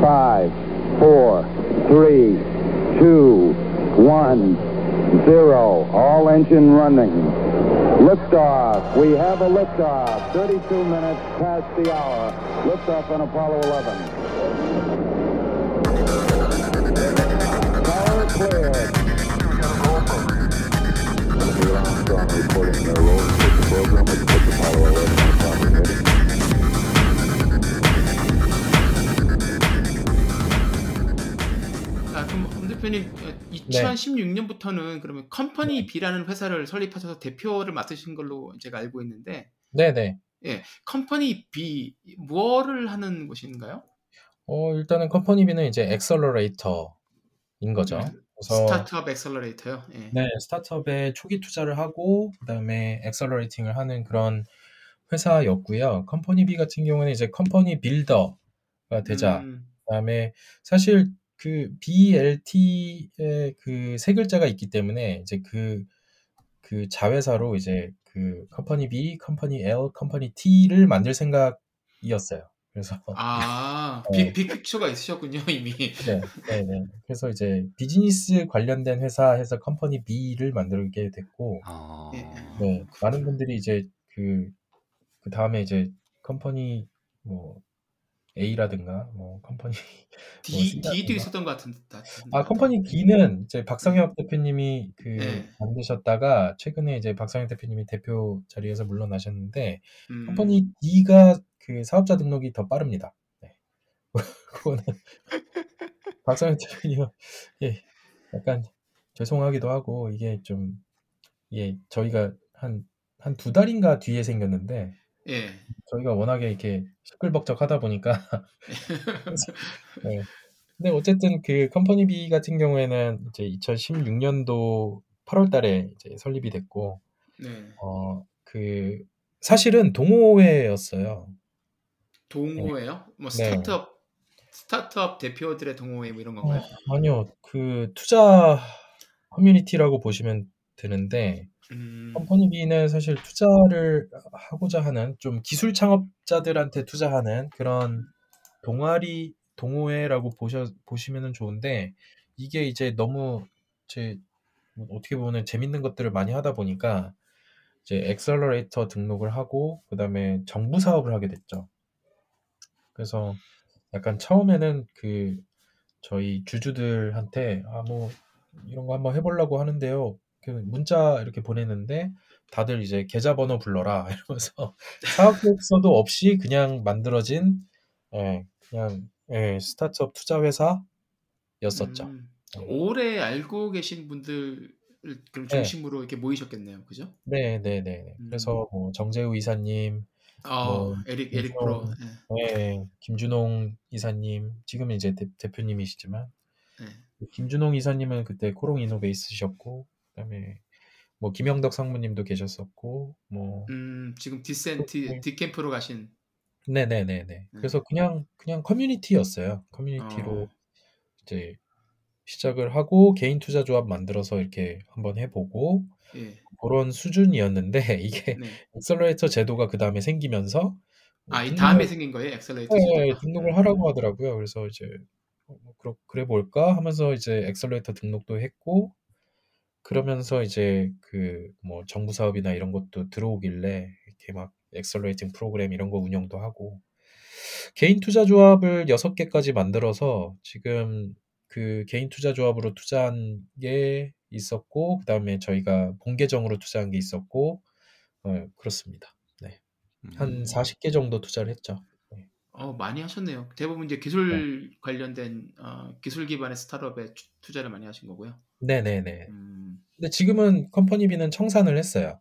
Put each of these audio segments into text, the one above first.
Five, four, three, two, one, zero. All engine running. Liftoff. We have a liftoff. 32 minutes past the hour. Liftoff on Apollo 11. Power clear. Armstrong reporting their roll the program Apollo 11 on 대표님 2016년부터는 그러면 컴퍼니 B라는 회사를 설립하셔서 대표를 맡으신 걸로 제가 알고 있는데 네네. 예, 컴퍼니 B 무엇을 하는 곳인가요? 어, 일단은 컴퍼니 B는 이제 accelerator인 거죠. 네. 그래서 스타트업 accelerator요. 예. 네, 스타트업에 초기 투자를 하고 그다음에 accelerating을 하는 그런 회사였고요. 컴퍼니 B 같은 경우는 이제 company builder가 되자. 음, 그다음에 사실 그 BLT의 그 세 글자가 있기 때문에 이제 그, 그 자회사로 이제 그 컴퍼니 B, 컴퍼니 L, 컴퍼니 T를 만들 생각이었어요. 그래서 아, 어. 빅, 빅픽처가 있으셨군요, 이미. 네, 네, 네. 그래서 이제 비즈니스 관련된 회사 해서 컴퍼니 B를 만들게 됐고, 아. 예. 네, 많은 분들이 이제 그, 그 다음에 이제 컴퍼니 뭐 A라든가 뭐 컴퍼니 D, 뭐 D도. 있었던 것 같은데. 아 컴퍼니 D는 이제 박성혁 대표님이 그 네. 만드셨다가 최근에 이제 박성혁 대표님이 대표 자리에서 물러나셨는데 음, 컴퍼니 D가 그 사업자 등록이 더 빠릅니다. 네. 그거는 박성혁 대표님 예 약간 죄송하기도 하고 이게 좀 예 저희가 한 한 두 달인가 뒤에 생겼는데 예. 저희가 워낙에 이렇게 시끌벅적 하다 보니까 그래서, 네. 근데 어쨌든 그 컴퍼니 B 같은 경우에는 이제 2016년도 8월 달에 이제 설립이 됐고 네. 어 그 사실은 동호회였어요. 동호회요? 뭐 네. 스타트업 스타트업 대표들의 동호회 뭐 이런 건가요? 어, 아니요, 그 투자 커뮤니티라고 보시면 되는데 음, 컴퍼니 B는 사실 투자를 하고자 하는 좀 기술 창업자들한테 투자하는 그런 동아리 동호회라고 보셔 보시면은 좋은데 이게 이제 너무 제뭐 어떻게 보면 재밌는 것들을 많이 하다 보니까 이제 accelerator 등록을 하고 그다음에 정부 사업을 하게 됐죠. 그래서 약간 처음에는 그 저희 주주들한테 아 뭐 이런 거 한번 해보려고 하는데요. 그 문자 이렇게 보냈는데 다들 이제 계좌번호 불러라 이러면서 사업 계획서도 없이 그냥 만들어진 예, 그냥 예, 스타트업 투자 회사였었죠. 음, 오래 알고 계신 분들 그 중심으로 이렇게 모이셨겠네요, 그죠? 네, 네, 네. 네. 음. 그래서 뭐 정재우 이사님, 아, 뭐, 에릭 에릭 프로. 예. 네, 김준홍 이사님, 지금은 이제 대, 대표님이시지만 예. 김준홍 이사님은 그때 코롱 이노베이스셨고 그다음에 뭐 김영덕 상무님도 계셨었고 뭐 음, 지금 디센트 네. 디캠프로 가신 네네네 네. 그래서 그냥 그냥 커뮤니티였어요. 커뮤니티로 어. 이제 시작을 하고 개인 투자 조합 만들어서 이렇게 한번 해보고 예. 그런 수준이었는데 이게 네. accelerator 제도가 그 다음에 생기면서 아, 이 다음에 생긴 거예요, accelerator. 네? 등록을 하라고 하더라고요. 그래서 이제 어, 뭐 그러, 그래 볼까 하면서 이제 accelerator 등록도 했고 그러면서 이제 그 뭐 정부 사업이나 이런 것도 들어오길래 이렇게 막 accelerating 프로그램 이런 거 운영도 하고 개인 투자 조합을 6개까지 만들어서 지금 그 개인 투자 조합으로 투자한 게 있었고 그다음에 저희가 본계정으로 투자한 게 있었고 어, 그렇습니다. 네. 한 음. 40개 정도 투자를 했죠. 어, 많이 하셨네요. 대부분 이제 기술 관련된 어, 기술 기반의 스타트업에 투- 투자를 많이 하신 거고요. 네 네 네. 음, 근데 지금은 컴퍼니 B는 청산을 했어요.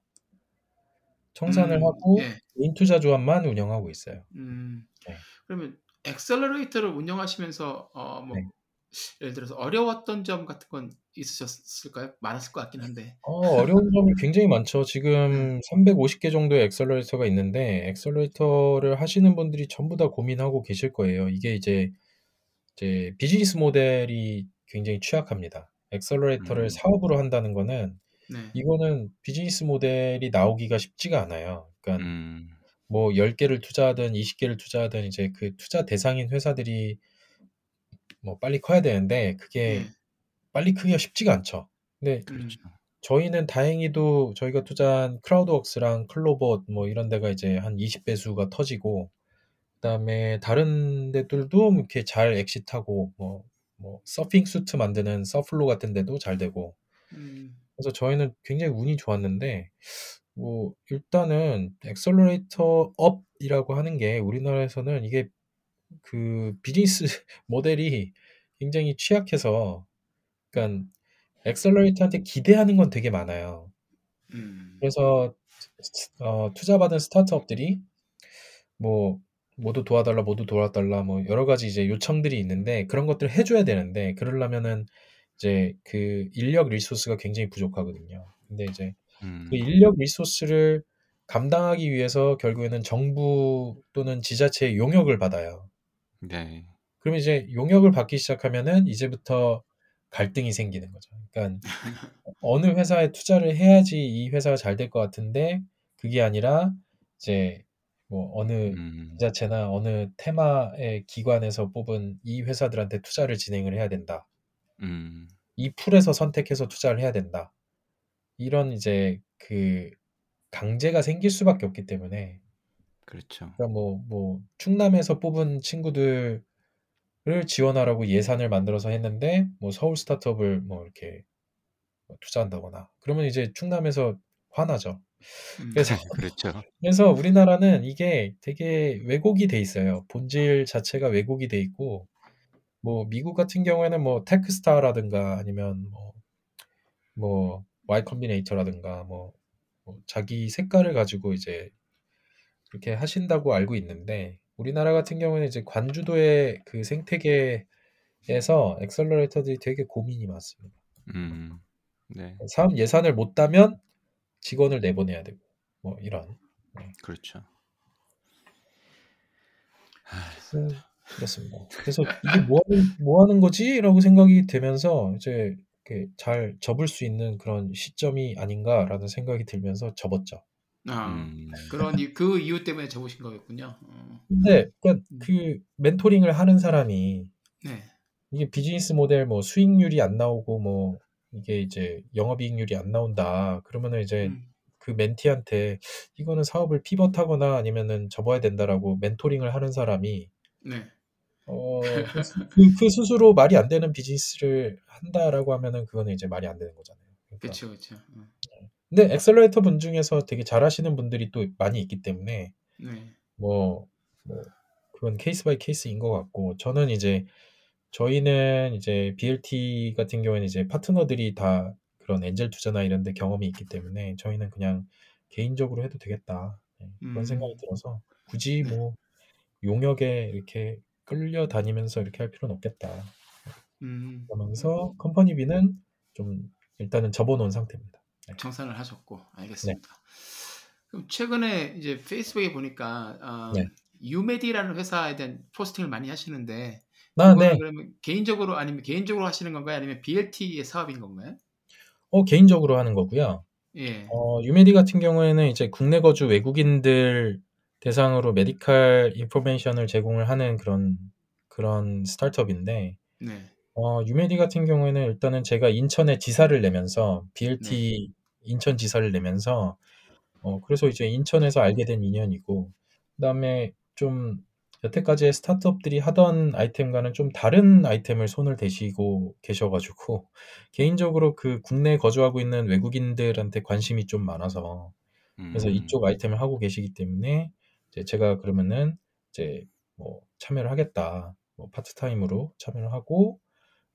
청산을 음, 하고 예. 개인 투자 조합만 운영하고 있어요. 음, 네. 그러면 accelerator를 운영하시면서 어, 뭐 네. 예를 들어서 어려웠던 점 같은 건 있으셨을까요? 많았을 것 같긴 한데. 어, 어려운 점이 굉장히 많죠. 지금 350개 정도의 accelerator가 있는데 accelerator를 하시는 분들이 전부 다 고민하고 계실 거예요. 이게 이제 이제 비즈니스 모델이 굉장히 취약합니다. accelerator를 음. 사업으로 한다는 거는 네. 이거는 비즈니스 모델이 나오기가 쉽지가 않아요. 그러니까 음. 뭐 10개를 투자하든 20개를 투자하든 이제 그 투자 대상인 회사들이 뭐 빨리 커야 되는데 그게 네. 빨리 크기가 쉽지가 않죠. 근데 그렇죠. 저희는 다행히도 저희가 투자한 크라우드웍스랑 클로봇 뭐 이런 데가 이제 한 20배수가 터지고 그다음에 다른 데들도 이렇게 잘 exit하고 뭐, 뭐 서핑 수트 만드는 서플로 같은 데도 잘 되고 음. 그래서 저희는 굉장히 운이 좋았는데 뭐 일단은 accelerator 업이라고 하는 게 우리나라에서는 이게 그 비즈니스 모델이 굉장히 취약해서 그러니까 accelerator한테 기대하는 건 되게 많아요. 음. 그래서 어, 투자받은 스타트업들이 뭐 뭐도 도와달라, 뭐도 도와달라, 뭐 여러 가지 이제 요청들이 있는데 그런 것들을 해줘야 되는데 그러려면은 이제 그 인력 resource가 굉장히 부족하거든요. 근데 이제 음. 그 인력 resource를 감당하기 위해서 결국에는 정부 또는 지자체의 용역을 받아요. 네. 그러면 이제 용역을 받기 시작하면은 이제부터 갈등이 생기는 거죠. 그러니까 어느 회사에 투자를 해야지 이 회사가 잘 될 것 같은데 그게 아니라 이제 뭐 어느 음. 지자체나 어느 테마의 기관에서 뽑은 이 회사들한테 투자를 진행을 해야 된다. 음. 이 풀에서 선택해서 투자를 해야 된다. 이런 이제 그 강제가 생길 수밖에 없기 때문에 그렇죠. 그러니까 뭐, 뭐 충남에서 뽑은 친구들을 지원하라고 예산을 만들어서 했는데 뭐 서울 스타트업을 뭐 이렇게 뭐 투자한다거나 그러면 이제 충남에서 화나죠. 음. 그래서 그렇죠. 그래서 우리나라는 이게 되게 왜곡이 돼 있어요. 본질 자체가 왜곡이 돼 있고 뭐 미국 같은 경우에는 뭐 테크스타라든가 아니면 뭐뭐 Y 컴비네이터라든가 뭐, 뭐 자기 색깔을 가지고 이제 그렇게 하신다고 알고 있는데 우리나라 같은 경우에는 이제 관주도의 그 생태계에서 엑셀러레이터들이 되게 고민이 많습니다. 음. 네. 사업 예산을 못 따면 직원을 내보내야 되고 뭐 이런 그렇죠. 그, 그렇습니다. 그래서 이게 뭐 하는, 뭐 하는 거지라고 생각이 되면서 이제 이렇게 잘 접을 수 있는 그런 시점이 아닌가라는 생각이 들면서 접었죠. 아, 음. 그런 이- 그 이유 때문에 접으신 거였군요. 어. 근데 그러니까 음. 그 멘토링을 하는 사람이 네. 이게 비즈니스 모델 뭐 수익률이 안 나오고 뭐 이게 이제 영업이익률이 안 나온다. 그러면은 이제 음. 그 멘티한테 이거는 사업을 피벗하거나 아니면은 접어야 된다라고 멘토링을 하는 사람이 네. 어, 그, 그 스스로 말이 안 되는 비즈니스를 한다라고 하면은 그거는 이제 말이 안 되는 거잖아요. 그렇죠, 그렇죠. 어. 근데 accelerator 분 중에서 되게 잘하시는 분들이 또 많이 있기 때문에 네. 뭐, 뭐 그건 case by case인 것 같고 저는 이제 저희는 이제 BLT 같은 경우에는 이제 파트너들이 다 그런 엔젤 투자나 이런 데 경험이 있기 때문에 저희는 그냥 개인적으로 해도 되겠다. 네, 그런 음. 생각이 들어서 굳이 네. 뭐 용역에 이렇게 끌려다니면서 이렇게 할 필요는 없겠다. 음. 그러면서 컴퍼니비는 좀 일단은 접어놓은 상태입니다. 정산을 하셨고 알겠습니다. 네. 그럼 최근에 이제 페이스북에 보니까 어, 네. 유메디라는 회사에 대한 포스팅을 많이 하시는데 아, 그거는 네. 그러면 개인적으로 아니면 개인적으로 하시는 건가요? 아니면 BLT의 사업인 건가요? 어, 개인적으로 하는 거고요. 예. 어, 유메디 같은 경우에는 이제 국내 거주 외국인들 대상으로 medical information을 제공을 하는 그런 그런 startup인데 네. 어, 유메디 같은 경우에는 일단은 제가 인천에 지사를 내면서 BLT 인천 지사를 내면서 어, 그래서 이제 인천에서 알게 된 인연이고 그다음에 좀 여태까지의 startup들이 하던 아이템과는 좀 다른 아이템을 손을 대시고 계셔가지고 개인적으로 그 국내에 거주하고 있는 외국인들한테 관심이 좀 많아서 그래서 음. 이쪽 아이템을 하고 계시기 때문에 이제 제가 그러면은 이제 뭐 참여를 하겠다. 뭐 파트타임으로 참여를 하고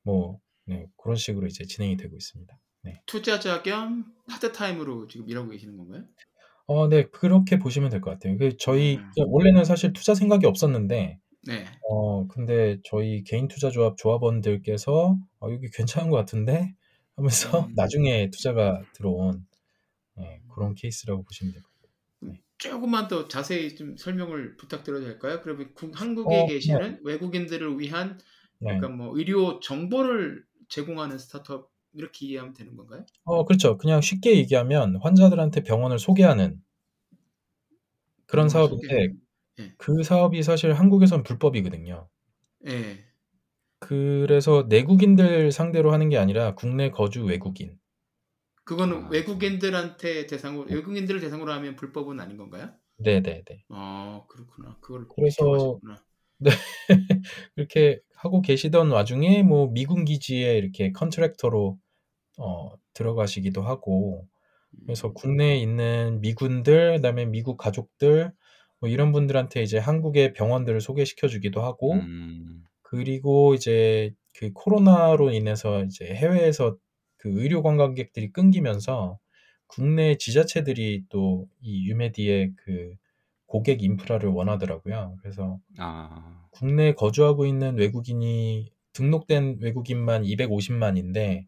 뭐 네, 그런 식으로 이제 진행이 되고 있습니다. 네. 투자자 겸 파트타임으로 지금 일하고 계시는 건가요? 어, 네, 그렇게 보시면 될 것 같아요. 그 저희 음. 원래는 사실 투자 생각이 없었는데 네. 어, 근데 저희 개인 투자 조합 조합원들께서 어, 여기 괜찮은 것 같은데 하면서 음. 나중에 투자가 들어온 네, 그런 케이스라고 보시면 될 것 같아요. 조금만 더 자세히 좀 설명을 부탁드려도 될까요? 그러면 국- 한국에 어, 계시는 외국인들을 위한 네. 약간 뭐 의료 정보를 제공하는 스타트업 이렇게 이해하면 되는 건가요? 어, 그렇죠. 그냥 쉽게 얘기하면 환자들한테 병원을 소개하는 그런 병원 사업인데 소개하는. 예. 그 사업이 사실 한국에선 불법이거든요. 예. 그래서 내국인들 상대로 하는 게 아니라 국내 거주 외국인. 그거는 아. 외국인들한테 대상으로 외국인들을 대상으로 하면 불법은 아닌 건가요? 네 네 네. 아 그렇구나. 그걸 그래서 지켜가셨구나. 그렇게 하고 계시던 와중에 뭐 미군 기지에 이렇게 컨트랙터로 어, 들어가시기도 하고 그래서 국내에 있는 미군들, 그다음에 미국 가족들 뭐 이런 분들한테 이제 한국의 병원들을 소개시켜 주기도 하고 음. 그리고 이제 그 코로나로 인해서 이제 해외에서 그 의료 관광객들이 끊기면서 국내 지자체들이 또 이 유메디의 그 고객 인프라를 원하더라고요. 그래서 아. 국내에 거주하고 있는 외국인이 등록된 외국인만 250만인데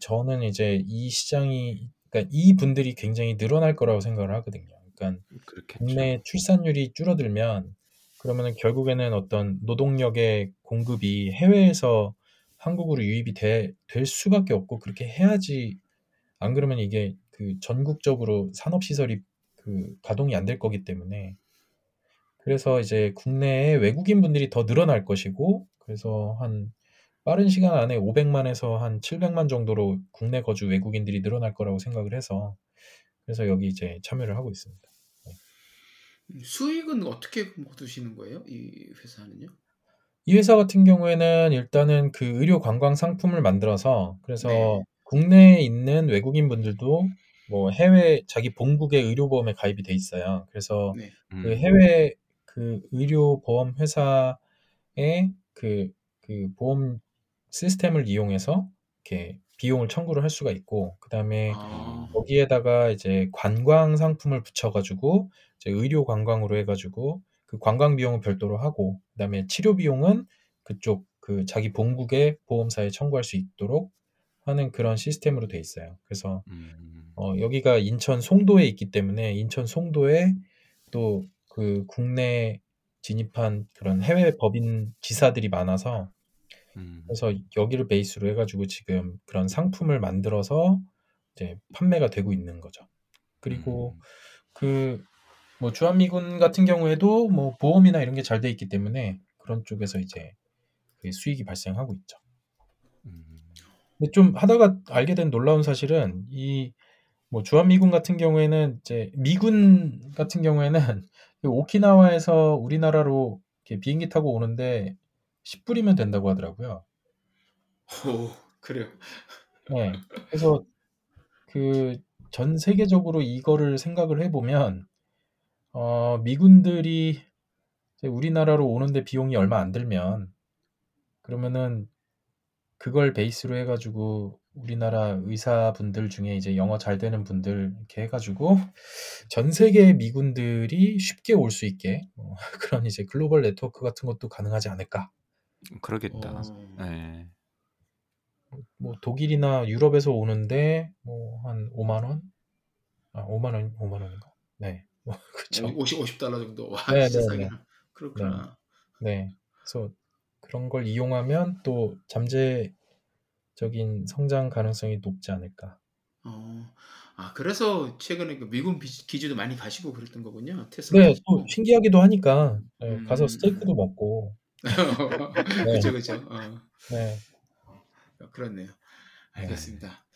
저는 이제 이 시장이 그러니까 이 분들이 굉장히 늘어날 거라고 생각을 하거든요. 그러니까 그렇겠죠. 국내 출산율이 줄어들면 그러면은 결국에는 어떤 노동력의 공급이 해외에서 한국으로 유입이 돼, 될 수밖에 없고 그렇게 해야지 안 그러면 이게 그 전국적으로 산업 시설이 그 가동이 안 될 거기 때문에 그래서 이제 국내에 외국인 분들이 더 늘어날 것이고 그래서 한 빠른 시간 안에 500만에서 한 700만 정도로 국내 거주 외국인들이 늘어날 거라고 생각을 해서 그래서 여기 이제 참여를 하고 있습니다. 수익은 어떻게 거두시는 거예요? 이 회사는요? 이 회사 같은 경우에는 일단은 그 의료 관광 상품을 만들어서 그래서 네. 국내에 있는 외국인 분들도 뭐 해외 자기 본국의 의료보험에 가입이 돼 있어요. 그래서 네. 음. 그 해외 그 의료보험 회사의 그, 그 보험 시스템을 이용해서 이렇게 비용을 청구를 할 수가 있고 그다음에 아, 거기에다가 이제 관광 상품을 붙여가지고 이제 의료 관광으로 해가지고 그 관광 비용은 별도로 하고 그다음에 치료 비용은 그쪽 그 자기 본국의 보험사에 청구할 수 있도록 하는 그런 시스템으로 돼 있어요. 그래서 음. 어, 여기가 인천 송도에 있기 때문에 인천 송도에 또 그 국내 진입한 그런 해외 법인 지사들이 많아서 음. 그래서 여기를 베이스로 해가지고 지금 그런 상품을 만들어서 이제 판매가 되고 있는 거죠. 그리고 음. 그뭐 주한미군 같은 경우에도 뭐 보험이나 이런 게 잘 돼 있기 때문에 그런 쪽에서 이제 그 수익이 발생하고 있죠. 음. 근데 좀 하다가 알게 된 놀라운 사실은 이 뭐 주한미군 같은 경우에는 이제 미군 같은 경우에는 그 오키나와에서 우리나라로 이렇게 비행기 타고 오는데 10불이면 된다고 하더라고요. 오, 그래요. 네. 그래서 그 전 세계적으로 이거를 생각을 해보면 어, 미군들이 우리나라로 오는데 비용이 얼마 안 들면 그러면은 그걸 베이스로 해가지고 우리나라 의사분들 중에 이제 영어 잘 되는 분들 이렇게 해가지고 전 세계 미군들이 쉽게 올 수 있게 어, 그런 이제 글로벌 네트워크 같은 것도 가능하지 않을까. 그러겠다. 어. 네. 뭐 독일이나 유럽에서 오는데 뭐 한 5만 원? 아 5만 원 5만 원인가? 네. 뭐 그쵸. 50, 50 달러 정도. 와, 네, 진짜 네, 싸구나. 그렇구나. 네. 그래서 그런 걸 이용하면 또 잠재 적인 성장 가능성이 높지 않을까. 어, 아, 그래서 최근에 그 미군 비- 기지도 많이 가시고 그랬던 거군요. 테스라 네. 또 신기하기도 하니까 네, 음. 가서 스테이크도 먹고. 그죠, 그죠. 어, 네. 그렇네요. 알겠습니다.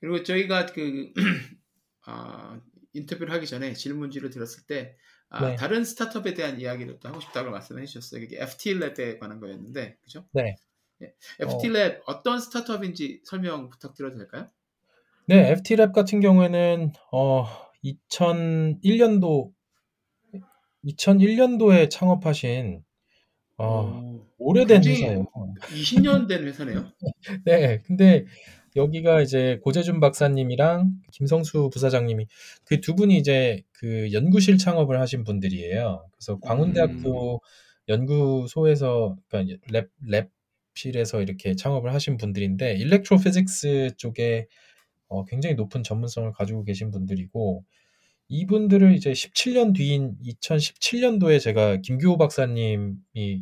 그리고 저희가 그 아, 인터뷰를 하기 전에 질문지를 들었을 때 아, 네. 다른 스타트업에 대한 이야기를 또 하고 싶다고 말씀해 주셨어요. 이게 FT랩에 관한 거였는데, 그죠? 네. FT랩 어. 떤 스타트업인지 설명 부탁드려도 될까요? 네, FT랩 같은 경우에는 어 2001년도 2001년도에 창업하신 어 오, 오래된 회사예요. 20년 된 회사네요. 네, 근데 여기가 이제 고재준 박사님이랑 김성수 부사장님이 그 두 분이 이제 그 연구실 창업을 하신 분들이에요. 그래서 광운대학교 연구소에서 그러니까 lab lab 실에서 이렇게 창업을 하신 분들인데 electro physics 쪽에 어, 굉장히 높은 전문성을 가지고 계신 분들이고 이분들을 이제 17년 뒤인 2017년도에 제가 김규호 박사님이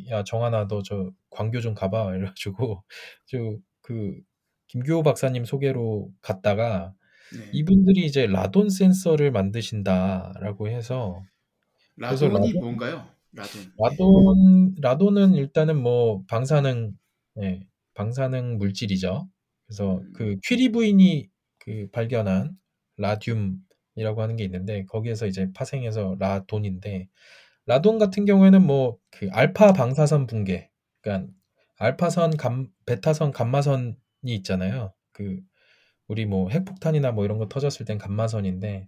야 정하나 너 저 광교 좀 가봐 이래가지고 저그 김규호 박사님 소개로 갔다가 네. 이분들이 이제 라돈 센서를 만드신다라고 해서 라돈이 라돈- 뭔가요? 라돈. 네. 라돈 라돈은 일단은 뭐 방사능 예, 방사능 물질이죠. 그래서 음. 그 퀴리 부인이 그 발견한 라듐이라고 하는 게 있는데 거기에서 이제 파생해서 라돈인데 라돈 같은 경우에는 뭐 그 알파 방사선 붕괴, 그러니까 알파선 감 베타선 감마선이 있잖아요. 그 우리 뭐 핵폭탄이나 뭐 이런 거 터졌을 땐 감마선인데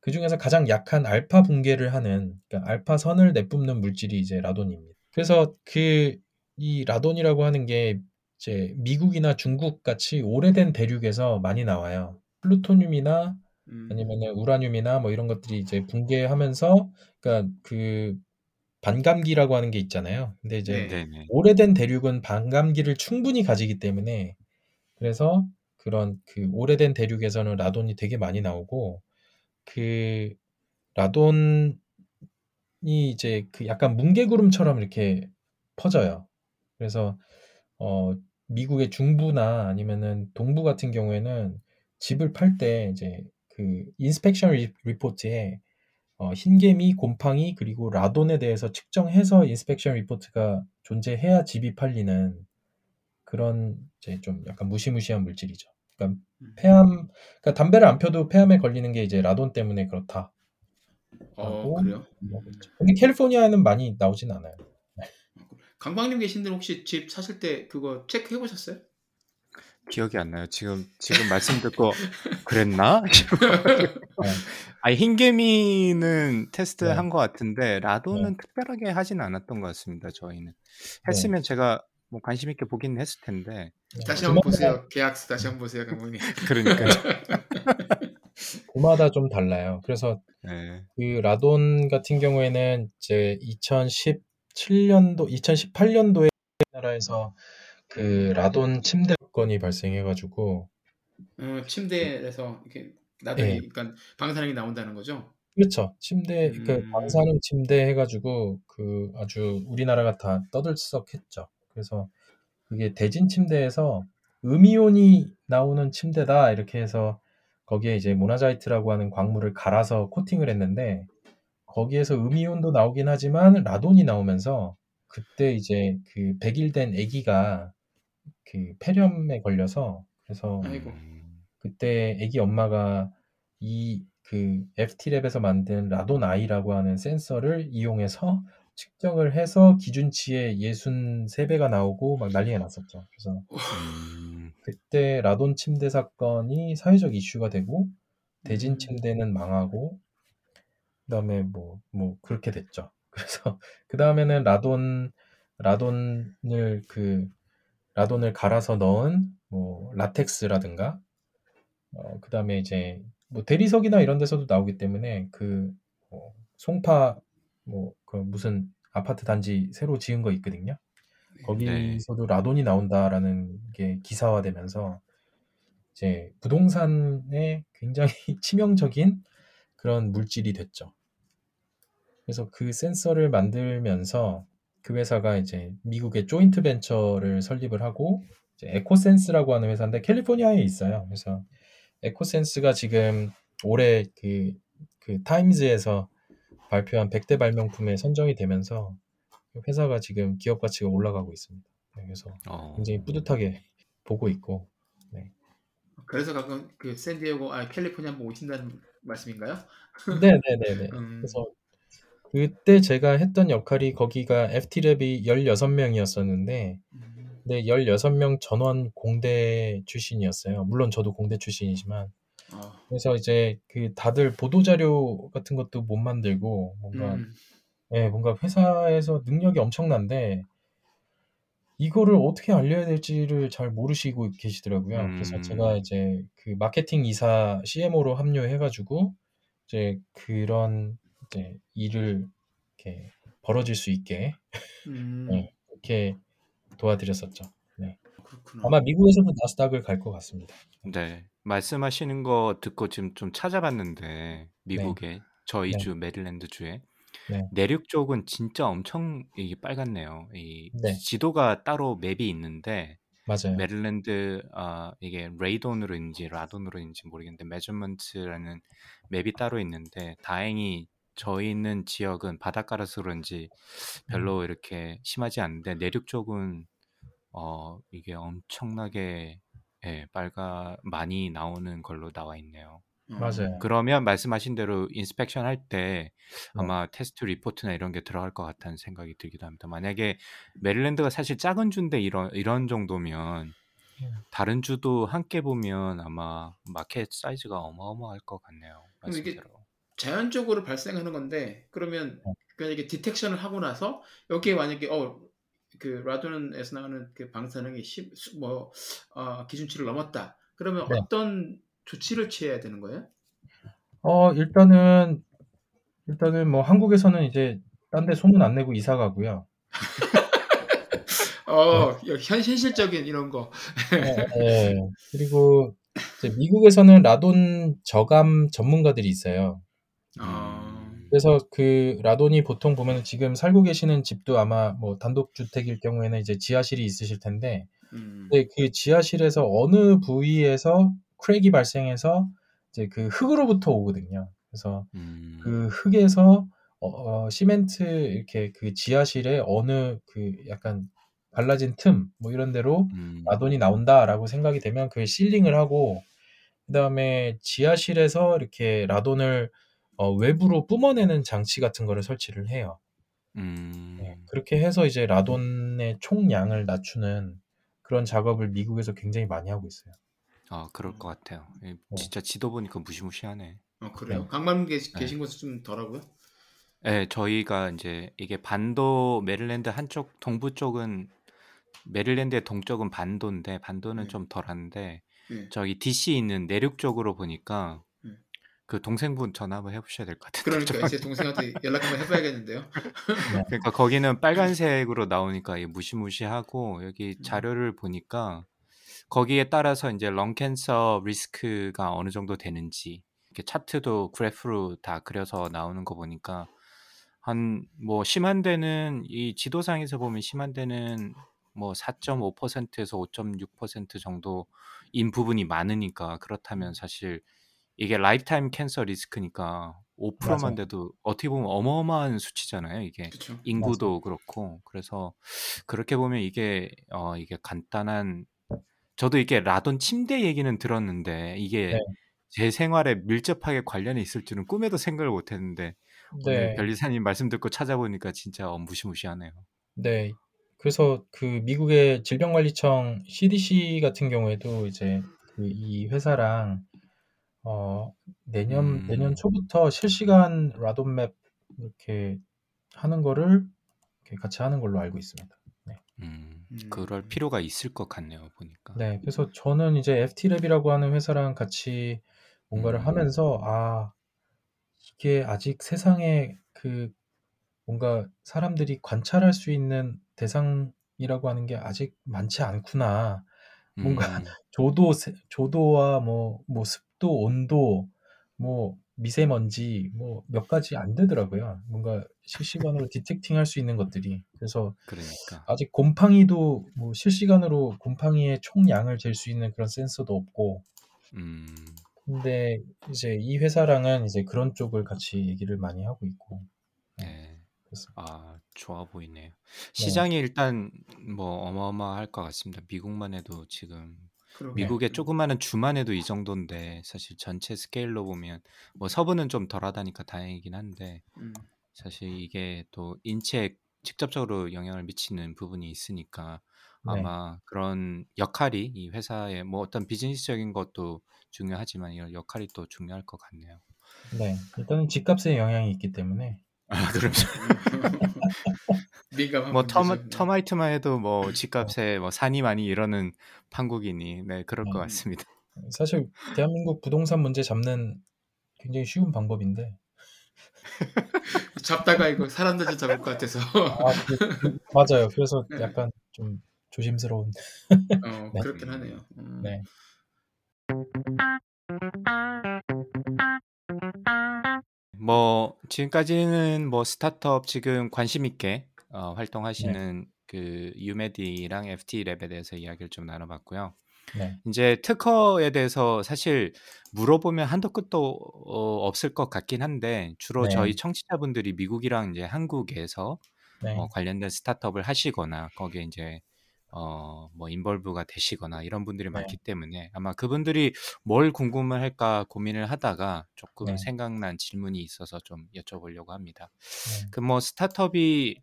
그 중에서 가장 약한 알파 붕괴를 하는 그러니까 알파선을 내뿜는 물질이 이제 라돈입니다. 그래서 그 이 라돈이라고 하는 게 이제 미국이나 중국 같이 오래된 대륙에서 많이 나와요. 플루토늄이나 음. 아니면은 우라늄이나 뭐 이런 것들이 이제 붕괴하면서 그러니까 그 반감기라고 하는 게 있잖아요. 근데 이제 네. 네네. 오래된 대륙은 반감기를 충분히 가지기 때문에 그래서 그런 그 오래된 대륙에서는 라돈이 되게 많이 나오고 그 라돈이 이제 그 약간 뭉게구름처럼 이렇게 퍼져요. 그래서 어 미국의 중부나 아니면은 동부 같은 경우에는 집을 팔 때 이제 그 inspection re- report에 어, 흰개미, 곰팡이 그리고 라돈에 대해서 측정해서 inspection report가 존재해야 집이 팔리는 그런 이제 좀 약간 무시무시한 물질이죠. 그러니까 음. 폐암, 그러니까 담배를 안 펴도 폐암에 걸리는 게 이제 라돈 때문에 그렇다. 어 그래요? 뭐 그렇죠. 근데 캘리포니아에는 많이 나오진 않아요. 강광님 계신데 혹시 집 사실 때 그거 체크해 보셨어요? 기억이 안 나요. 지금 지금 말씀 듣고 그랬나? 네. 아니 흰개미는 테스트 네. 한것 같은데 라돈은 특별하게 하진 않았던 것 같습니다. 저희는 했으면 제가 뭐 관심 있게 보긴 했을 텐데 네. 다시 한번 보세요. 계약서 다시 한번 보세요, 강광님. 그러니까 그마다 좀 달라요. 그래서 네. 그 라돈 같은 경우에는 이제 2017년도, 2018년도에 우리나라에서 그 라돈 침대 건이 발생해가지고 어, 침대에서 이렇게 나들이, 네. 그러니까 방사능이 나온다는 거죠. 그렇죠. 침대 그 음. 방사능 침대 해가지고 그 아주 우리나라가 다 떠들썩했죠. 그래서 그게 대진 침대에서 음이온이 나오는 침대다 이렇게 해서 거기에 이제 모나자이트라고 하는 광물을 갈아서 코팅을 했는데 거기에서 음이온도 나오긴 하지만 라돈이 나오면서 그때 이제 그 100일 된 아기가 그 폐렴에 걸려서 그래서 아이고. 음, 그때 아기 엄마가 이 그 FT랩에서 만든 라돈 아이라고 하는 센서를 이용해서 측정을 해서 기준치의 63배가 나오고 막 난리가 났었죠. 그래서 음, 그때 라돈 침대 사건이 사회적 이슈가 되고 대진 음. 침대는 망하고 그다음에 뭐 뭐 그렇게 됐죠. 그래서 그 다음에는 라돈 라돈을 그 라돈을 갈아서 넣은 뭐 라텍스라든가 어 그다음에 이제 뭐 대리석이나 이런 데서도 나오기 때문에 그 뭐 송파 뭐 그 무슨 아파트 단지 새로 지은 거 있거든요. 거기서도 라돈이 나온다라는 게 기사화되면서 이제 부동산에 굉장히 치명적인 그런 물질이 됐죠. 그래서 그 센서를 만들면서 그 회사가 이제 미국의 joint venture를 설립을 하고 이제 에코센스라고 하는 회사인데 캘리포니아에 있어요. 그래서 에코센스가 지금 올해 그, 그 타임즈에서 발표한 100대 발명품에 선정이 되면서 회사가 지금 기업 가치가 올라가고 있습니다. 네, 그래서 어, 굉장히 뿌듯하게 보고 있고 그래서 가끔 그 샌디에고, 아 캘리포니아 한번 오신다는 말씀인가요? 네네네네. 음. 그래서 그때 제가 했던 역할이 거기가 FT랩이 16명이었었는데 음. 근데 16명 전원 공대 출신이었어요. 물론 저도 공대 출신이지만 어. 그래서 이제 그 다들 보도 자료 같은 것도 못 만들고 뭔가 음. 예, 뭔가 회사에서 능력이 엄청난데 이거를 어떻게 알려야 될지를 잘 모르시고 계시더라고요. 그래서 음. 제가 이제 그 마케팅 이사 CMO로 합류해 가지고 이제 그런 이제 일을 이렇게 벌어질 수 있게 음. 네, 이렇게 도와드렸었죠. 그렇구나. 아마 미국에서도 나스닥을 갈 것 같습니다. 네. 말씀하시는 거 듣고 지금 좀 찾아봤는데 미국에 저희 네. 주 메릴랜드 주에 네. 내륙 쪽은 진짜 엄청 이게 빨갛네요. 이 네. 지도가 따로 map이 있는데 맞아요. 메릴랜드 아 이게 radon으로인지 라돈으로인지 모르겠는데 measurement라는 map이 따로 있는데 다행히 저희 있는 지역은 바닷가라서 그런지 음. 별로 이렇게 심하지 않은데 내륙 쪽은 어 이게 엄청나게 예 빨가 많이 나오는 걸로 나와 있네요. 어. 맞아요. 그러면 말씀하신 대로 inspection 할때 네. 아마 test report나 이런 게 들어갈 것 같다는 생각이 들기도 합니다. 만약에 메릴랜드가 사실 작은 주인데 이런 이런 정도면 음. 다른 주도 함께 보면 아마 market size가 어마어마할 것 같네요. 말씀대로. 자연적으로 발생하는 건데 그러면 어. 그냥 이게 detection을 하고 나서 여기에 만약에 어 그 라돈에서 나오는 그 방사능이 10, 수- 뭐 어, 기준치를 넘었다. 그러면 네. 어떤 조치를 취해야 되는 거예요? 어 일단은 일단은 뭐 한국에서는 이제 딴 데 소문 안 내고 이사 가고요. 어, 현 현실적인 이런 거. 예. 그리고 이제 미국에서는 라돈 저감 전문가들이 있어요. 어. 음. 그래서 그 라돈이 보통 보면 지금 살고 계시는 집도 아마 뭐 단독 주택일 경우에는 이제 지하실이 있으실 텐데 음. 근데 그 지하실에서 어느 부위에서 크랙이 발생해서 이제 그 흙으로부터 오거든요. 그래서 음. 그 흙에서 어, 어, 시멘트 이렇게 그 지하실에 어느 그 약간 갈라진 틈 뭐 이런 데로 음. 라돈이 나온다라고 생각이 되면 그 실링을 하고 그다음에 지하실에서 이렇게 라돈을 어, 외부로 뿜어내는 장치 같은 거를 설치를 해요. 음. 네, 그렇게 해서 이제 라돈의 총량을 낮추는 그런 작업을 미국에서 굉장히 많이 하고 있어요. 아 그럴 것 같아요. 예, 네. 진짜 지도 보니까 무시무시하네. 어, 그래요. 네. 강만 계시, 네. 계신 곳은 좀 덜하고요. 네, 저희가 이제 이게 반도 메릴랜드 한쪽 동부 쪽은 메릴랜드의 동쪽은 반도인데 반도는 네. 좀 덜한데 네. 저기 DC 있는 내륙 쪽으로 보니까 네. 그 동생분 전화 한번 해보셔야 될 것 같은데. 그러니까 이제 동생한테 연락 한번 해봐야겠는데요. 그러니까 거기는 빨간색으로 나오니까 무시무시하고 여기 음. 자료를 보니까 거기에 따라서 이제 런 캔서 리스크가 어느 정도 되는지 이렇게 차트도 그래프로 다 그려서 나오는 거 보니까 한 뭐 심한 데는 이 지도상에서 보면 심한 데는 뭐 4.5%에서 5.6% 정도인 부분이 많으니까 그렇다면 사실 이게 lifetime cancer risk니까 5%만 맞아요. 돼도 어떻게 보면 어마어마한 수치잖아요. 이게 그렇죠. 인구도 그렇고 그래서 그렇게 보면 이게 어 이게 간단한 저도 이게 라돈 침대 얘기는 들었는데 이게 네. 제 생활에 밀접하게 관련이 있을 줄은 꿈에도 생각을 못했는데 오늘 네, 변리사님 말씀 듣고 찾아보니까 진짜 어, 무시무시하네요. 네. 그래서 그 미국의 질병관리청 CDC 같은 경우에도 이제 그 이 회사랑 어 내년 내년 음, 초부터 실시간 라돈맵 이렇게 하는 거를 이렇게 같이 하는 걸로 알고 있습니다. 네. 음, 음. 그럴 필요가 있을 것 같네요. 보니까. 네, 그래서 저는 이제 FT랩이라고 하는 회사랑 같이 뭔가를 음, 하면서 아 이게 아직 세상에 그 뭔가 사람들이 관찰할 수 있는 대상이라고 하는 게 아직 많지 않구나. 뭔가 음, 조도 세- 조도와 뭐, 뭐 습도, 온도, 뭐 미세먼지 뭐 몇 가지 안 되더라고요. 뭔가 실시간으로 디텍팅 할 수 있는 것들이. 그래서 그러니까. 아직 곰팡이도 뭐 실시간으로 곰팡이의 총량을 잴 수 있는 그런 센서도 없고. 음, 근데 이제 이 회사랑은 이제 그런 쪽을 같이 얘기를 많이 하고 있고. 네, 네. 아, 좋아 보이네요. 네, 시장이 일단 뭐 어마어마할 것 같습니다. 미국만 해도 지금 그러게요. 미국의 음. 조그마한 주만 해도 이 정도인데 사실 전체 스케일로 보면 뭐 서부는 좀 덜하다니까 다행이긴 한데 음. 사실 이게 또 인체에 직접적으로 영향을 미치는 부분이 있으니까 네, 아마 그런 역할이 이 회사의 뭐 어떤 비즈니스적인 것도 중요하지만 이런 역할이 또 중요할 것 같네요. 네. 일단은 집값에 영향이 있기 때문에. 아, 그럼 민감한 뭐. 터마, 네. 터마이트만 해도 뭐 네, 집값에 뭐 산이 많이 이러는 판국이니 네 그럴 것 네. 음. 같습니다. 사실 대한민국 부동산 문제 잡는 굉장히 쉬운 방법인데. 잡다가 이거 사람들 잡을 것 같아서. 아, 그, 그, 맞아요. 그래서 네. 약간 좀 조심스러운. 어, 네, 그렇긴 하네요. 음. 네, 뭐 지금까지는 뭐 스타트업 지금 관심 있게 어, 네, 활동하시는 그 유메디랑 FT 랩에 대해서 이야기를 좀 나눠봤고요. 네, 이제 특허에 대해서 사실 물어보면 한도 끝도 어, 없을 것 같긴 한데 주로 네, 저희 청취자분들이 미국이랑 이제 한국에서 네, 어, 관련된 스타트업을 하시거나 거기에 이제 어, 뭐 인벌브가 되시거나 이런 분들이 네. 많기 때문에 아마 그분들이 뭘 궁금을 할까 고민을 하다가 조금 네. 생각난 질문이 있어서 좀 여쭤보려고 합니다. 네. 그뭐 스타트업이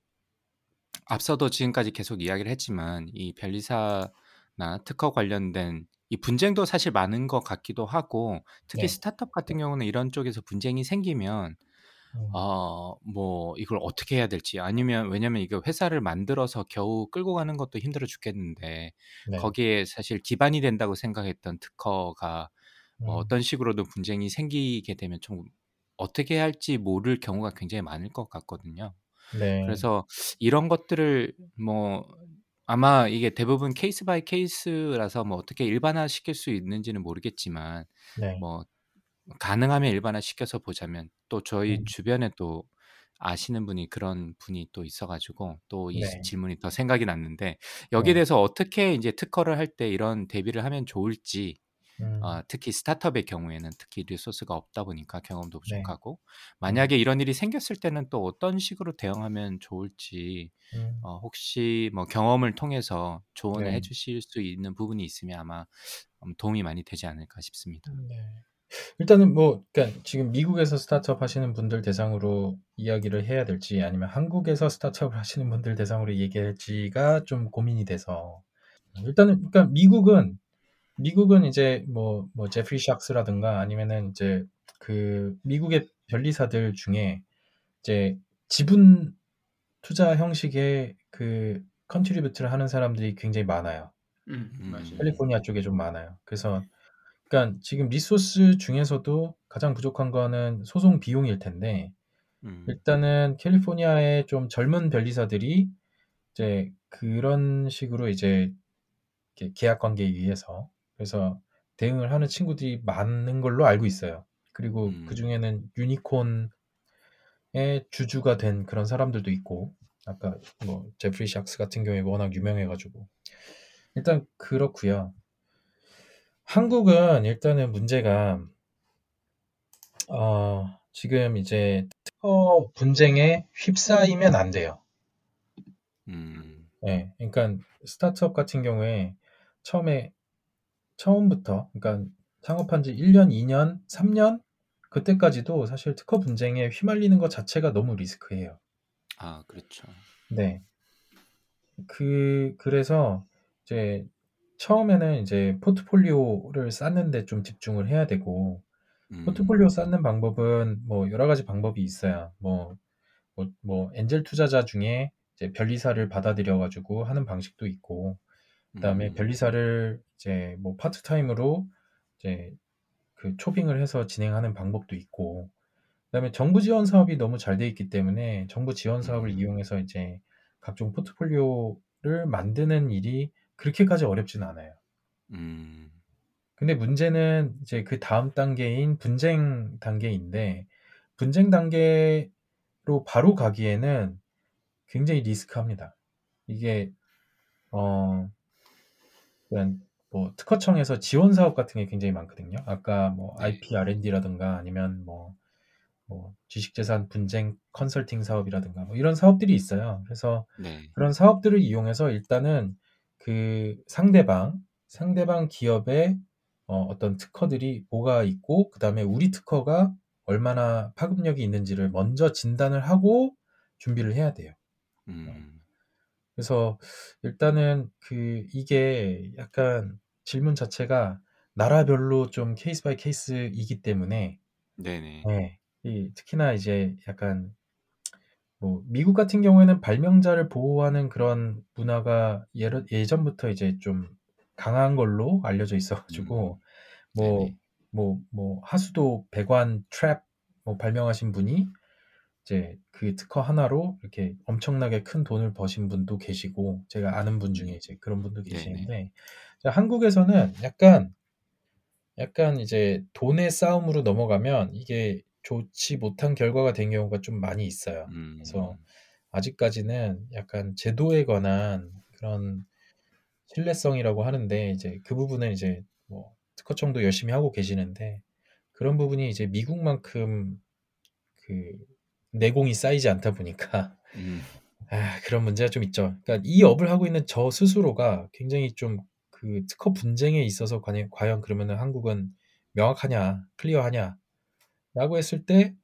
앞서도 지금까지 계속 이야기를 했지만 이 변리사나 특허 관련된 이 분쟁도 사실 많은 것 같기도 하고 특히 네. 스타트업 같은 경우는 이런 쪽에서 분쟁이 생기면 음. 어, 뭐 이걸 어떻게 해야 될지 아니면 왜냐면 이거 회사를 만들어서 겨우 끌고 가는 것도 힘들어 죽겠는데 네. 거기에 사실 기반이 된다고 생각했던 특허가 뭐 음. 어떤 식으로도 분쟁이 생기게 되면 좀 어떻게 할지 모를 경우가 굉장히 많을 것 같거든요. 네. 그래서 이런 것들을 뭐 아마 이게 대부분 case by case라서 뭐 어떻게 일반화 시킬 수 있는지는 모르겠지만 네. 뭐 가능하면 일반화 시켜서 보자면 또 저희 음. 주변에 또 아시는 분이 그런 분이 또 있어가지고 또 이 네. 질문이 더 생각이 났는데 여기에 네. 대해서 어떻게 이제 특허를 할 때 이런 대비를 하면 좋을지 음. 어, 특히 스타트업의 경우에는 특히 리소스가 없다 보니까 경험도 네. 부족하고 음. 만약에 이런 일이 생겼을 때는 또 어떤 식으로 대응하면 좋을지 음. 어, 혹시 뭐 경험을 통해서 조언을 네. 해주실 수 있는 부분이 있으면 아마 음, 도움이 많이 되지 않을까 싶습니다. 네. 일단은 뭐 그러니까 지금 미국에서 스타트업 하시는 분들 대상으로 이야기를 해야 될지 아니면 한국에서 스타트업을 하시는 분들 대상으로 얘기할지가 좀 고민이 돼서 일단은 그러니까 미국은 미국은 이제 뭐 뭐 제프리 샥스라든가 아니면은 이제 그 미국의 변리사들 중에 이제 지분 투자 형식의 그 contribute를 하는 사람들이 굉장히 많아요. 음, 음. 캘리포니아 쪽에 좀 많아요. 그래서 그러니까 지금 resource 중에서도 가장 부족한 거는 소송 비용일 텐데 음, 일단은 캘리포니아의 좀 젊은 변리사들이 이제 그런 식으로 이제 계약 관계에 의해서 그래서 대응을 하는 친구들이 많은 걸로 알고 있어요. 그리고 음. 그 중에는 유니콘의 주주가 된 그런 사람들도 있고 아까 뭐 제프리 샥스 같은 경우에 워낙 유명해가지고 일단 그렇고요. 한국은 일단은 문제가 어, 지금 이제 특허 분쟁에 휩싸이면 안 돼요. 음, 예, 그러니까 스타트업 같은 경우에 처음에 처음부터 그러니까 창업한 지 1년, 2년, 3년 그때까지도 사실 특허 분쟁에 휘말리는 것 자체가 너무 리스크예요. 아 그렇죠. 네. 그 그래서 이제 처음에는 이제 포트폴리오를 쌓는 데 좀 집중을 해야 되고 음, 포트폴리오 쌓는 방법은 뭐 여러 가지 방법이 있어요. 뭐, 뭐, 뭐 엔젤 투자자 중에 이제 변리사를 받아들여 가지고 하는 방식도 있고, 그다음에 음, 변리사를 이제 뭐 파트타임으로 이제 그 초빙을 해서 진행하는 방법도 있고, 그다음에 정부 지원 사업이 너무 잘 돼 있기 때문에 정부 지원 사업을 음. 이용해서 이제 각종 포트폴리오를 만드는 일이 그렇게까지 어렵진 않아요. 음, 근데 문제는 이제 그 다음 단계인 분쟁 단계인데 분쟁 단계로 바로 가기에는 굉장히 리스크합니다. 이게 어 그냥 뭐 특허청에서 지원 사업 같은 게 굉장히 많거든요. 아까 뭐 네. IP R&D라든가 아니면 뭐, 뭐 지식재산 분쟁 컨설팅 사업이라든가 뭐 이런 사업들이 있어요. 그래서 네. 그런 사업들을 이용해서 일단은 그 상대방 상대방 기업의 어, 어떤 특허들이 뭐가 있고 그 다음에 우리 특허가 얼마나 파급력이 있는지를 먼저 진단을 하고 준비를 해야 돼요. 음, 그래서 일단은 그 이게 약간 질문 자체가 나라별로 좀 case by case이기 때문에 네네. 네, 이 특히나 이제 약간 뭐 미국 같은 경우에는 발명자를 보호하는 그런 문화가 예로, 예전부터 이제 좀 강한 걸로 알려져 있어 가지고 뭐 네네. 뭐뭐 하수도 배관 트랩 뭐 발명하신 분이 이제 그 특허 하나로 이렇게 엄청나게 큰 돈을 버신 분도 계시고 제가 아는 분 중에 이제 그런 분도. 계시는데 자, 한국에서는 약간 약간 이제 돈의 싸움으로 넘어가면 이게 좋지 못한 결과가 된 경우가 좀 많이 있어요. 그래서 음, 아직까지는 약간 제도에 관한 그런 신뢰성이라고 하는데 이제 그 부분은 이제 뭐 특허청도 열심히 하고 계시는데 그런 부분이 이제 미국만큼 그 내공이 쌓이지 않다 보니까 음, 아, 그런 문제가 좀 있죠. 그러니까 이 업을 하고 있는 저 스스로가 굉장히 좀 그 특허 분쟁에 있어서 과연, 과연 그러면은 한국은 명확하냐, 클리어하냐, 라고 했을 때,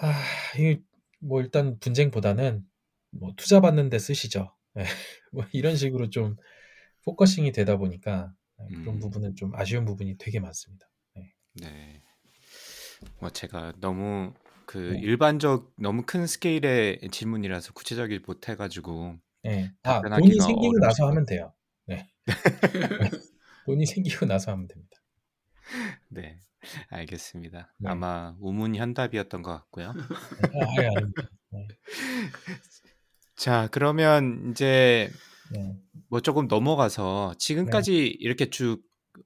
아, 이, 뭐 일단 분쟁보다는 뭐 투자 받는 데 쓰시죠. 예, 뭐 이런 식으로 좀 focusing이 되다 보니까 그런 음. 부분은 좀 아쉬운 부분이 되게 많습니다. 네. 네. 뭐 제가 너무 그 네. 일반적 너무 큰 스케일의 질문이라서 구체적이지 못해가지고 네. 아, 돈이 생기고 어려우실 나서 것 하면 돼요. 네. 네. 돈이 생기고 나서 하면 됩니다. 네, 알겠습니다. 네. 아마 우문현답이었던 것 같고요. 네. 아, 아예 아닙니다. 네. 자, 그러면 이제 네. 뭐 조금 넘어가서 지금까지 이렇게 쭉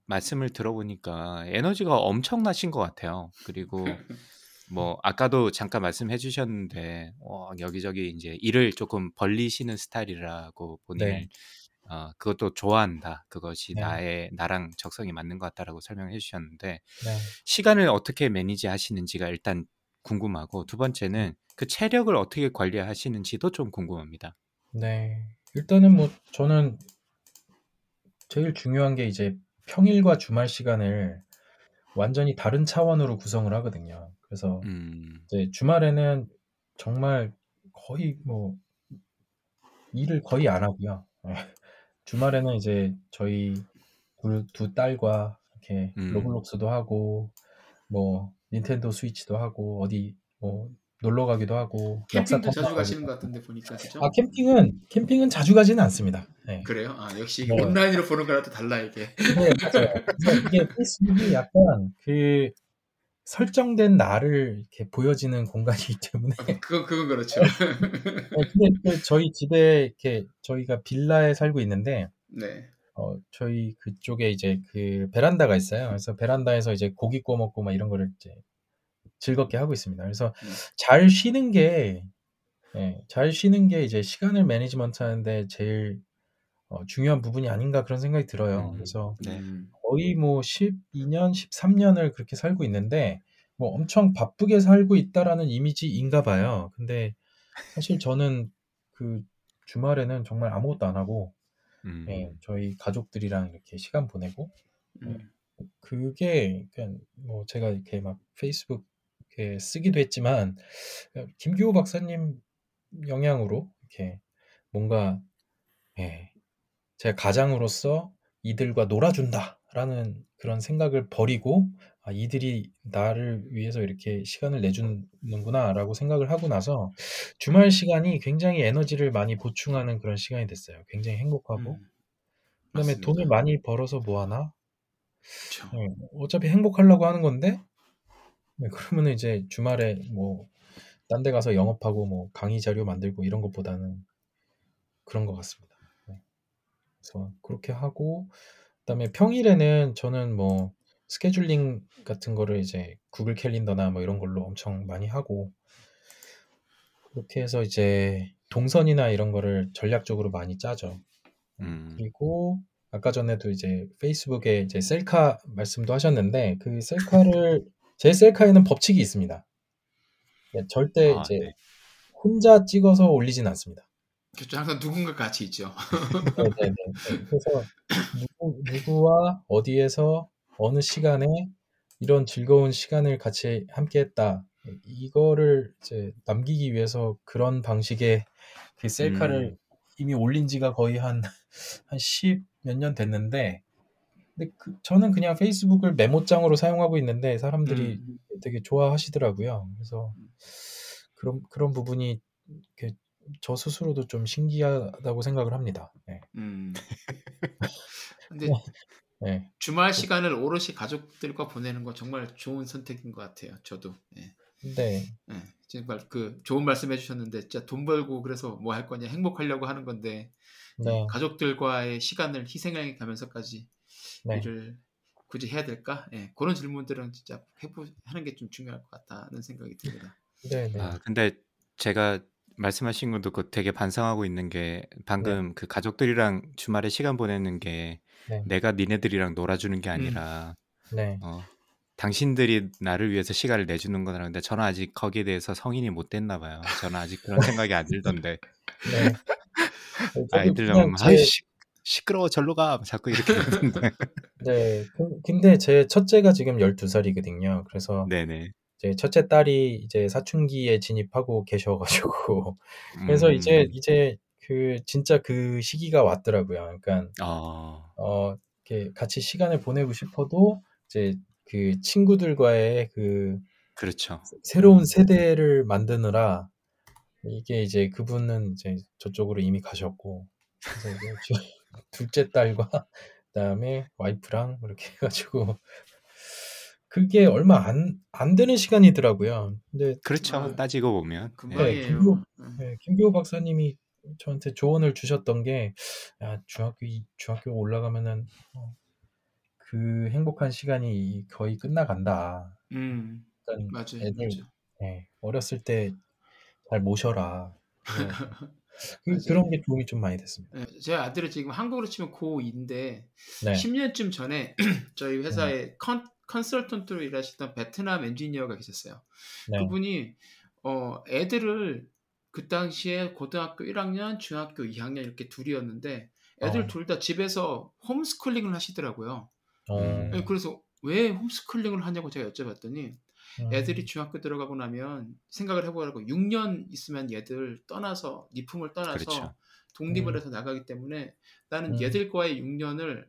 말씀을 들어보니까 에너지가 엄청나신 것 같아요. 그리고 뭐 아까도 잠깐 말씀해 주셨는데 어, 여기저기 이제 일을 조금 벌리시는 스타일이라고 본인을 네. 어, 그것도 좋아한다. 그것이 네. 나의 나랑 적성이 맞는 것 같다라고 설명해 주셨는데 네. 시간을 어떻게 매니지 하시는지가 일단 궁금하고 두 번째는 그 체력을 어떻게 관리하시는지도 좀 궁금합니다. 네. 일단은 뭐 저는 제일 중요한 게 이제 평일과 주말 시간을 완전히 다른 차원으로 구성을 하거든요. 그래서 음, 이제 주말에는 정말 거의 뭐 일을 거의 안 하고요. 예. 주말에는 이제 저희 두, 두 딸과 이렇게 음. 로블록스도 하고 뭐 닌텐도 스위치도 하고 어디 뭐 놀러 가기도 하고 역사 캠핑도 자주 가시는 것. 같은데 보니까 그죠? 아 캠핑은 캠핑은 자주 가지는 않습니다. 네. 그래요? 아 역시 네. 온라인으로 보는 거랑 또 달라 이게. 네, 맞아요. 이게 페이스북이 약간 그 설정된 나를 이렇게 보여지는 공간이기 때문에 그건 그건 그렇죠. 네, 근데 그 저희 집에 이렇게 저희가 빌라에 살고 있는데 네. 어, 저희 그쪽에 이제 그 베란다가 있어요. 그래서 베란다에서 이제 고기 구워 먹고 막 이런 거를 이제 즐겁게 하고 있습니다. 그래서 네. 잘 쉬는 게, 예, 잘 쉬는 게 이제 시간을 매니지먼트 하는데 제일 어, 중요한 부분이 아닌가 그런 생각이 들어요. 음, 그래서 네. 음. 거의 뭐 12년, 13년을 그렇게 살고 있는데 뭐 엄청 바쁘게 살고 있다라는 이미지인가 봐요. 근데 사실 저는 그 주말에는 정말 아무것도 안 하고 음, 예, 저희 가족들이랑 이렇게 시간 보내고 음. 그게 그냥 뭐 제가 이렇게 막 페이스북 이렇게 쓰기도 했지만 김규호 박사님 영향으로 이렇게 뭔가 예, 제 가장으로서 이들과 놀아준다 라는 그런 생각을 버리고 아, 이들이 나를 위해서 이렇게 시간을 내주는구나 라고 생각을 하고 나서 주말 시간이 굉장히 에너지를 많이 보충하는 그런 시간이 됐어요. 굉장히 행복하고 음. 그다음에 맞습니다. 돈을 많이 벌어서 뭐 하나? 그렇죠. 네, 어차피 행복하려고 하는 건데 네, 그러면 이제 주말에 뭐 딴 데 가서 영업하고 뭐 강의 자료 만들고 이런 것보다는 그런 것 같습니다. 네. 그래서 그렇게 하고 그다음에 평일에는 저는 뭐 스케줄링 같은 거를 이제 구글 캘린더나 뭐 이런 걸로 엄청 많이 하고 그렇게 해서 이제 동선이나 이런 거를 전략적으로 많이 짜죠. 음, 그리고 아까 전에도 이제 페이스북에 이제 셀카 말씀도 하셨는데 그 셀카를 제 셀카에는 법칙이 있습니다. 네, 절대 아, 이제 네. 혼자 찍어서 올리진 않습니다. 그렇죠. 항상 누군가 같이 있죠. 네 네네. 네. 그래서 누구, 누구와 어디에서 어느 시간에 이런 즐거운 시간을 같이 함께했다. 이거를 이제 남기기 위해서 그런 방식의 그 셀카를 음, 이미 올린 지가 거의 한, 한10몇년 됐는데, 근데 그, 저는 그냥 페이스북을 메모장으로 사용하고 있는데 사람들이 음. 되게 좋아하시더라고요. 그래서 그런, 그런 부분이 저 스스로도 좀 신기하다고 생각을 합니다. 네. 음. 근데 네. 주말 시간을 오롯이 가족들과 보내는 거 정말 좋은 선택인 것 같아요. 저도. 예. 네. 예. 정말 그 좋은 말씀 해주셨는데 진짜 돈 벌고 그래서 뭐 할 거냐 행복하려고 하는 건데 네. 가족들과의 시간을 희생해 가면서까지 네. 일을 굳이 해야 될까? 예. 그런 질문들은 진짜 해보 하는 게 좀 중요할 것 같다는 생각이 듭니다. 네, 네. 아, 근데 제가 말씀하신 거 듣고 되게 반성하고 있는 게 방금 그 가족들이랑 주말에 시간 보내는 게 네. 내가 니네들이랑 놀아주는 게 음. 아니라 네. 어, 당신들이 나를 위해서 시간을 내주는 거라는데 저는 아직 거기에 대해서 성인이 못 됐나 봐요. 저는 아직 그런 생각이 안 들던데 네. 아이들 그냥 보면 제- 아이 시끄러워 절로 가 자꾸 이렇게 그러는데 네. 그- 근데 제 첫째가 지금 12살이거든요. 그래서 네네. 이제 첫째 딸이 이제 사춘기에 진입하고 계셔 가지고 그래서 이제 음, 이제 그 진짜 그 시기가 왔더라고요. 그러니까 어, 어 이렇게 같이 시간을 보내고 싶어도 이제 그 친구들과의 그 그렇죠. 새로운 음. 세대를 만드느라 이게 이제 그분은 이제 저쪽으로 이미 가셨고 그래서 둘째 딸과 그다음에 와이프랑 이렇게 해가지고 그게 얼마 안, 안 되는 시간이더라고요. 근데 그렇죠. 아, 따지고 보면 네. 금방이에요. 김구- 응. 네, 김교호 박사님이 저한테 조언을 주셨던 게 야, 중학교 이- 중학교 올라가면은 어, 그 행복한 시간이 거의 끝나간다. 음, 일단 맞아요, 애들 맞아요. 네, 어렸을 때 잘 모셔라. 그래서 그, 맞아요. 그런 게 도움이 좀 많이 됐습니다. 네, 제 아들은 지금 한국으로 치면 고2인데 네, 10 년쯤 전에 저희 회사에 컨, 컨설턴트로 일하시던 베트남 엔지니어가 계셨어요. 네, 그분이 어, 애들을 그 당시에 고등학교 1학년, 중학교 2학년 이렇게 둘이었는데 애들 어. 둘다 집에서 홈스쿨링을 하시더라고요. 어, 음. 네, 그래서 왜 홈스쿨링을 하냐고 제가 여쭤봤더니 음, 애들이 중학교 들어가고 나면 생각을 해보라고 6년 있으면 얘들 떠나서 니품을 떠나서 그렇죠. 독립을 음. 해서 나가기 때문에 나는 음. 얘들과의 6년을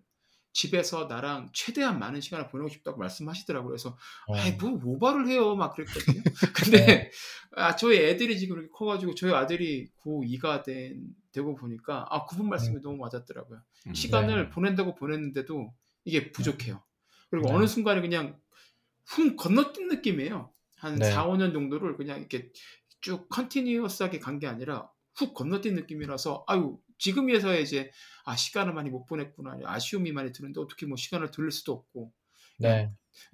집에서 나랑 최대한 많은 시간을 보내고 싶다고 말씀하시더라고요. 그래서 어, 아이 뭐 모발을 해요 막 그랬거든요. 근데 네. 아 저희 애들이 지금 이렇게 커가지고 저희 아들이 고2가 된 되고 보니까 아 그분 말씀이 음. 너무 맞았더라고요. 음. 시간을 네. 보낸다고 보냈는데도 이게 부족해요. 그리고 네. 어느 순간에 그냥 훅 건너뛴 느낌이에요. 한 네. 4, 5년 정도를 그냥 이렇게 쭉 continuous하게 간 게 아니라 훅 건너뛴 느낌이라서 아유 지금에서야 이제 아 시간을 많이 못 보냈구나. 아쉬움이 많이 드는데 어떻게 뭐 시간을 돌릴 수도 없고.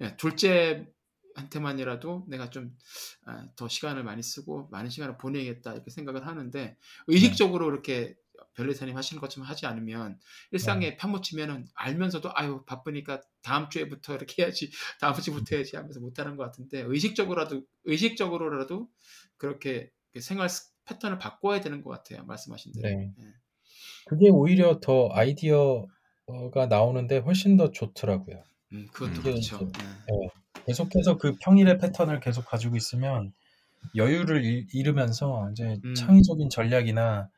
네, 예, 둘째한테만이라도 내가 좀더 시간을 많이 쓰고 많은 시간을 보내야겠다 이렇게 생각을 하는데 의식적으로 이렇게 변리사님 하시는 것처럼 하지 않으면 일상에 파묻히면은 알면서도 아유 바쁘니까 다음 주에부터 이렇게 해야지 다음 주부터 해야지 하면서 못하는 것 같은데 의식적으로라도 의식적으로라도 그렇게 생활 스- 패턴을 바꿔야 되는 것 같아요. 말씀하신 대로. 네. 예. 그게 오히려 더 아이디어가 나오는데 훨씬 더 좋더라고요. 음, 그것도 음. 그렇죠 이게 예. 계속해서 그 평일의 패턴을 계속 가지고 있으면 여유를 잃- 잃으면서 이제 음. 창의적인 전략이나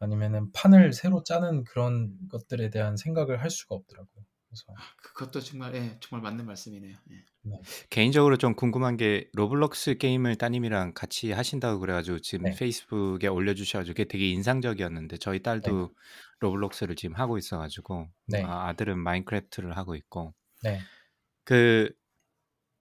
아니면은 판을 새로 짜는 그런 것들에 대한 생각을 할 수가 없더라고요. 그래서 그것도 정말 예, 정말 맞는 말씀이네요 예. 개인적으로 좀 궁금한 게 로블록스 게임을 따님이랑 같이 하신다고 그래가지고 지금 네. 페이스북에 올려주셔가지고 그게 되게 인상적이었는데 저희 딸도 로블록스를 지금 하고 있어가지고 네. 아, 아들은 마인크래프트를 하고 있고 네, 그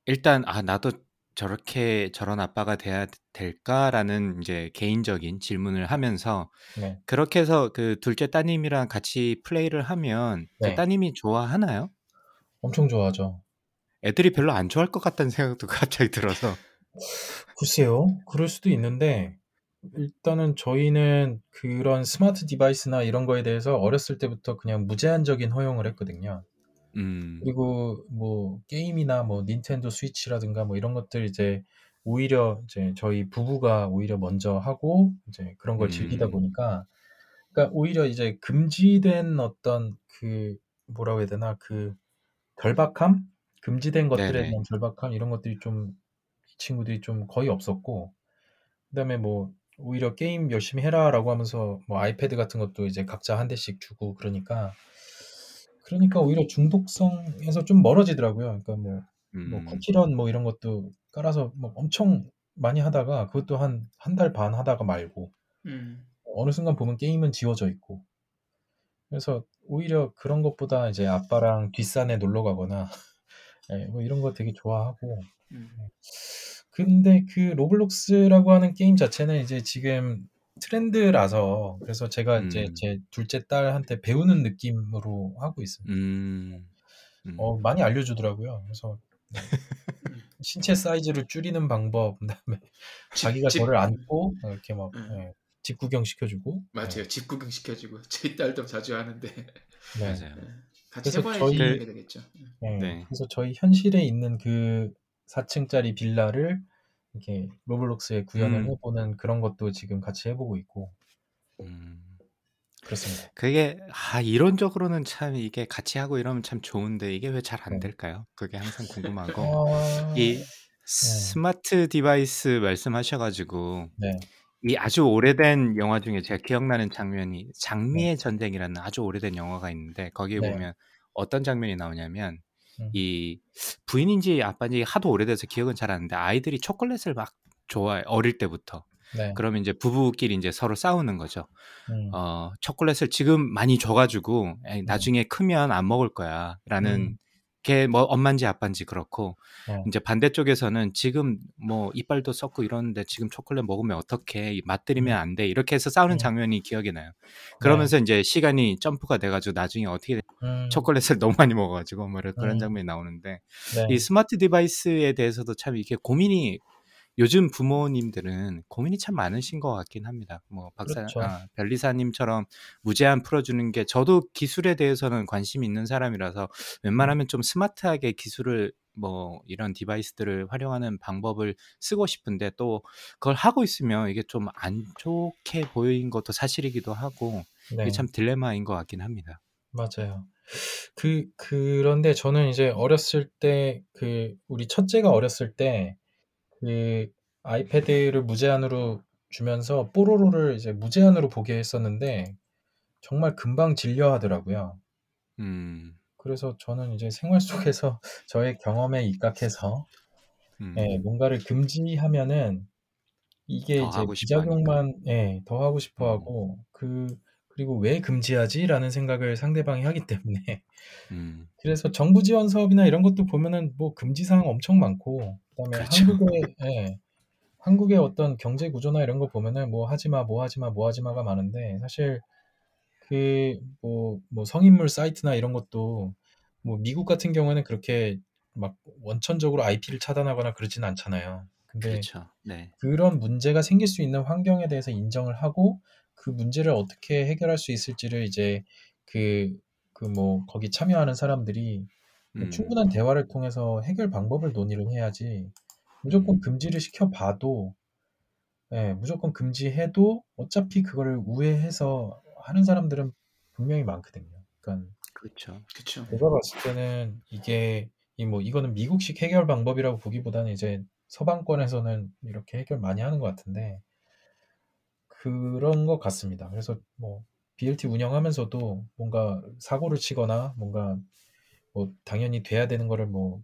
일단 아 나도 저렇게 저런 아빠가 돼야 될까라는 이제 개인적인 질문을 하면서 네. 그렇게 해서 그 둘째 따님이랑 같이 플레이를 하면 그 네. 따님이 좋아하나요? 엄청 좋아하죠. 애들이 별로 안 좋아할 것 같다는 생각도 갑자기 들어서 글쎄요, 그럴 수도 있는데 일단은 저희는 그런 스마트 디바이스나 이런 거에 대해서 어렸을 때부터 그냥 무제한적인 허용을 했거든요. 음, 그리고 뭐 게임이나 뭐 닌텐도 스위치라든가 뭐 이런 것들 이제 오히려 이제 저희 부부가 오히려 먼저 하고 이제 그런 걸 즐기다 음. 보니까 그러니까 오히려 이제 금지된 어떤 그 뭐라고 해야 되나 그 결박함 금지된 것들에 네네. 대한 결박함 이런 것들이 좀 이 친구들이 좀 거의 없었고 그다음에 뭐 오히려 게임 열심히 해라라고 하면서 뭐 아이패드 같은 것도 이제 각자 한 대씩 주고 그러니까 그러니까 오히려 중독성에서 좀 멀어지더라고요. 그러니까 뭐뭐 음, 쿠키런 뭐 이런 것도 깔아서 뭐 엄청 많이 하다가 그것도 한 한 달 반 하다가 말고 음. 어느 순간 보면 게임은 지워져 있고 그래서 오히려 그런 것보다 이제 아빠랑 뒷산에 놀러 가거나 예, 뭐 이런 거 되게 좋아하고 음. 근데 그 로블록스라고 하는 게임 자체는 이제 지금 트렌드라서 그래서 제가 이제 음. 제 둘째 딸한테 배우는 느낌으로 하고 있습니다. 음, 음. 어, 많이 알려주더라고요. 그래서 네. 신체 사이즈를 줄이는 방법, 그다음에 자기가 집- 저를 안고 이렇게 막 음. 예, 집 구경 시켜주고 맞아요 집 구경 시켜주고 제 딸도 자주 하는데 네. 맞아요. 같이 그래서 해봐야지 저희- 되겠죠. 네. 네. 그래서 저희 현실에 있는 그 4층짜리 빌라를 이렇게 로블록스에 구현을 음. 해보는 그런 것도 지금 같이 해보고 있고 음. 그렇습니다. 그게 아 이론적으로는 참 이게 같이 하고 이러면 참 좋은데 이게 왜 잘안 네. 될까요? 그게 항상 궁금하고 어... 이 smart device 말씀하셔가지고 네. 이 아주 오래된 영화 중에 제가 기억나는 장면이 장미의 전쟁이라는 아주 오래된 영화가 있는데 거기에 네. 보면 어떤 장면이 나오냐면 음. 이 부인인지 아빠인지 하도 오래돼서 기억은 잘 안 나는데 아이들이 초콜릿을 막 좋아해 어릴 때부터 네. 그러면 이제 부부끼리 이제 서로 싸우는 거죠. 음. 어 초콜릿을 지금 많이 줘가지고 에이, 나중에 크면 안 먹을 거야라는 음. 게뭐 엄마인지 아빠인지 그렇고 네. 이제 반대쪽에서는 지금 뭐 이빨도 썩고 이러는데 지금 초콜릿 먹으면 어떡해 맛들이면 안 돼 이렇게 해서 싸우는 음. 장면이 기억이 나요. 그러면서 이제 시간이 점프가 돼가지고 나중에 어떻게 돼? 음. 초콜릿을 너무 많이 먹어가지고 뭐 이런 그런 음. 장면이 나오는데 네. 이 smart device에 대해서도 참 이게 고민이 요즘 부모님들은 고민이 참 많으신 것 같긴 합니다. 뭐 박사 그렇죠. 아, 별리사님처럼 무제한 풀어주는 게 저도 기술에 대해서는 관심이 있는 사람이라서 웬만하면 좀 스마트하게 기술을 뭐 이런 디바이스들을 활용하는 방법을 쓰고 싶은데 또 그걸 하고 있으면 이게 좀 안 좋게 보인 것도 사실이기도 하고 네. 이게 참 딜레마인 것 같긴 합니다. 맞아요. 그 그런데 저는 이제 어렸을 때 그 우리 첫째가 어렸을 때 그 아이패드를 무제한으로 주면서 뽀로로를 이제 무제한으로 보게 했었는데 정말 금방 질려 하더라고요. 음, 그래서 저는 이제 생활 속에서 저의 경험에 입각해서 음, 예, 뭔가를 금지하면은 이게 더 이제 하고. 부작용만 예, 더 하고 싶어 음. 하고 그 그리고 왜 금지하지라는 생각을 상대방이 하기 때문에 음, 그래서 정부 지원 사업이나 이런 것도 보면은 뭐 금지 사항 엄청 많고 그다음에 그렇죠. 한국의 예, 한국의 어떤 경제 구조나 이런 거 보면은 뭐 하지 마, 뭐 하지 마, 뭐 하지 마가 많은데 사실 그뭐 뭐 성인물 사이트나 이런 것도 뭐 미국 같은 경우에는 그렇게 막 원천적으로 IP를 차단하거나 그러지는 않잖아요. 근데 그렇죠. 네. 그런 문제가 생길 수 있는 환경에 대해서 인정을 하고 그 문제를 어떻게 해결할 수 있을지를 이제 그 그 뭐 거기 참여하는 사람들이 음, 충분한 대화를 통해서 해결 방법을 논의를 해야지 무조건 금지를 시켜봐도 예, 무조건 금지해도 어차피 그거를 우회해서 하는 사람들은 분명히 많거든요. 그러니까 그렇죠. 그렇죠. 제가 봤을 때는 이게 이 뭐 이거는 미국식 해결 방법이라고 보기보다는 이제 서방권에서는 이렇게 해결 많이 하는 것 같은데 그런 것 같습니다. 그래서 뭐 BLT 운영하면서도 뭔가 사고를 치거나 뭔가 뭐 당연히 돼야 되는 거를 뭐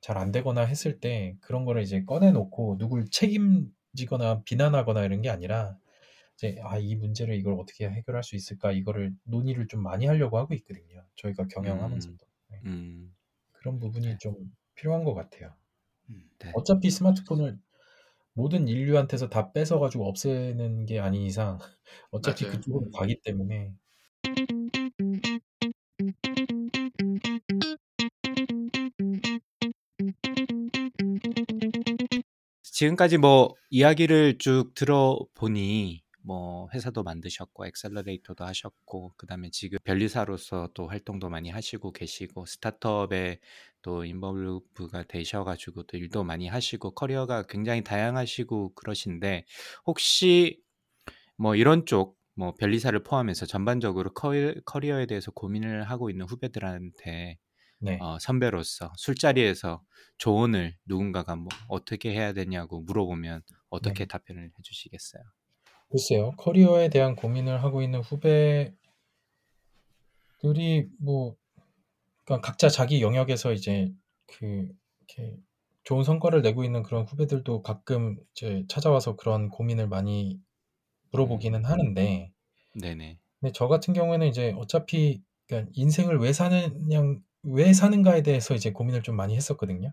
잘 안 되거나 했을 때 그런 거를 이제 꺼내놓고 누굴 책임지거나 비난하거나 이런 게 아니라 이제 아, 이 문제를 이걸 어떻게 해결할 수 있을까 이거를 논의를 좀 많이 하려고 하고 있거든요. 저희가 경영하면서도 네. 음, 그런 부분이 네. 좀 필요한 것 같아요. 음. 네. 어차피 스마트폰을 모든 인류한테서 다 뺏어가지고 없애는 게 아닌 이상 어차피 맞아요. 그쪽으로 가기 때문에 지금까지 뭐 이야기를 쭉 들어보니 뭐 회사도 만드셨고 accelerator도 하셨고 그다음에 지금 변리사로서 또 활동도 많이 하시고 계시고 스타트업에 또 involve가 되셔가지고 또 일도 많이 하시고 커리어가 굉장히 다양하시고 그러신데 혹시 뭐 이런 쪽 뭐 변리사를 포함해서 전반적으로 커리, 커리어에 대해서 고민을 하고 있는 후배들한테 네. 어, 선배로서 술자리에서 조언을 누군가가 뭐 어떻게 해야 되냐고 물어보면 어떻게 네. 답변을 해주시겠어요? 글쎄요. 커리어에 대한 고민을 하고 있는 후배들이 뭐 그러니까 각자 자기 영역에서 이제 그 이렇게 좋은 성과를 내고 있는 그런 후배들도 가끔 이제 찾아와서 그런 고민을 많이 물어보기는 음. 하는데 네네. 근데 저 같은 경우에는 이제 어차피 그러니까 인생을 왜 사느냐 왜 사는가에 대해서 이제 고민을 좀 많이 했었거든요.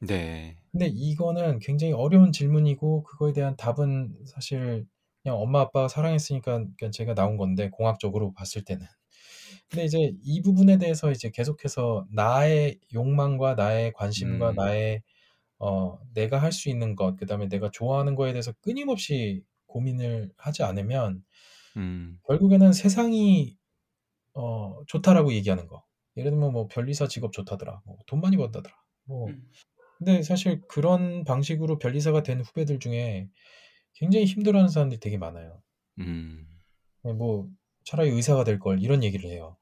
네. 근데 이거는 굉장히 어려운 질문이고 그거에 대한 답은 사실 그냥 엄마 아빠가 사랑했으니까 그냥 제가 나온 건데 공학적으로 봤을 때는. 근데 이제 이 부분에 대해서 이제 계속해서 나의 욕망과 나의 관심과 음. 나의 어 내가 할 수 있는 것, 그다음에 내가 좋아하는 거에 대해서 끊임없이 고민을 하지 않으면 음. 결국에는 세상이 어 좋다라고 얘기하는 거. 예를 들면 뭐 변리사 직업 좋다더라. 뭐 돈 많이 번다더라. 뭐 음. 근데 사실 그런 방식으로 변리사가 된 후배들 중에 굉장히 힘들어하는 사람들이 되게 많아요. 음. 뭐 차라리 의사가 될 걸 이런 얘기를 해요.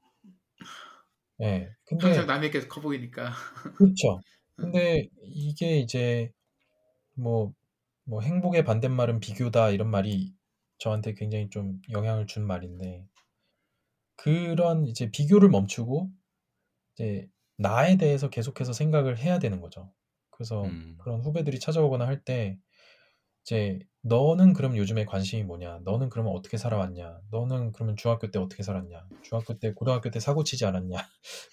예. 근데 항상 남에게 커 보이니까. 그렇죠. 음. 근데 이게 이제 뭐, 뭐 행복의 반대말은 비교다 이런 말이 저한테 굉장히 좀 영향을 준 말인데 그런 이제 비교를 멈추고 이제 나에 대해서 계속해서 생각을 해야 되는 거죠. 그래서 음. 그런 후배들이 찾아오거나 할 때 이제 너는 그럼 요즘에 관심이 뭐냐? 너는 그러면 어떻게 살아왔냐? 너는 그러면 중학교 때 어떻게 살았냐? 중학교 때, 고등학교 때 사고 치지 않았냐?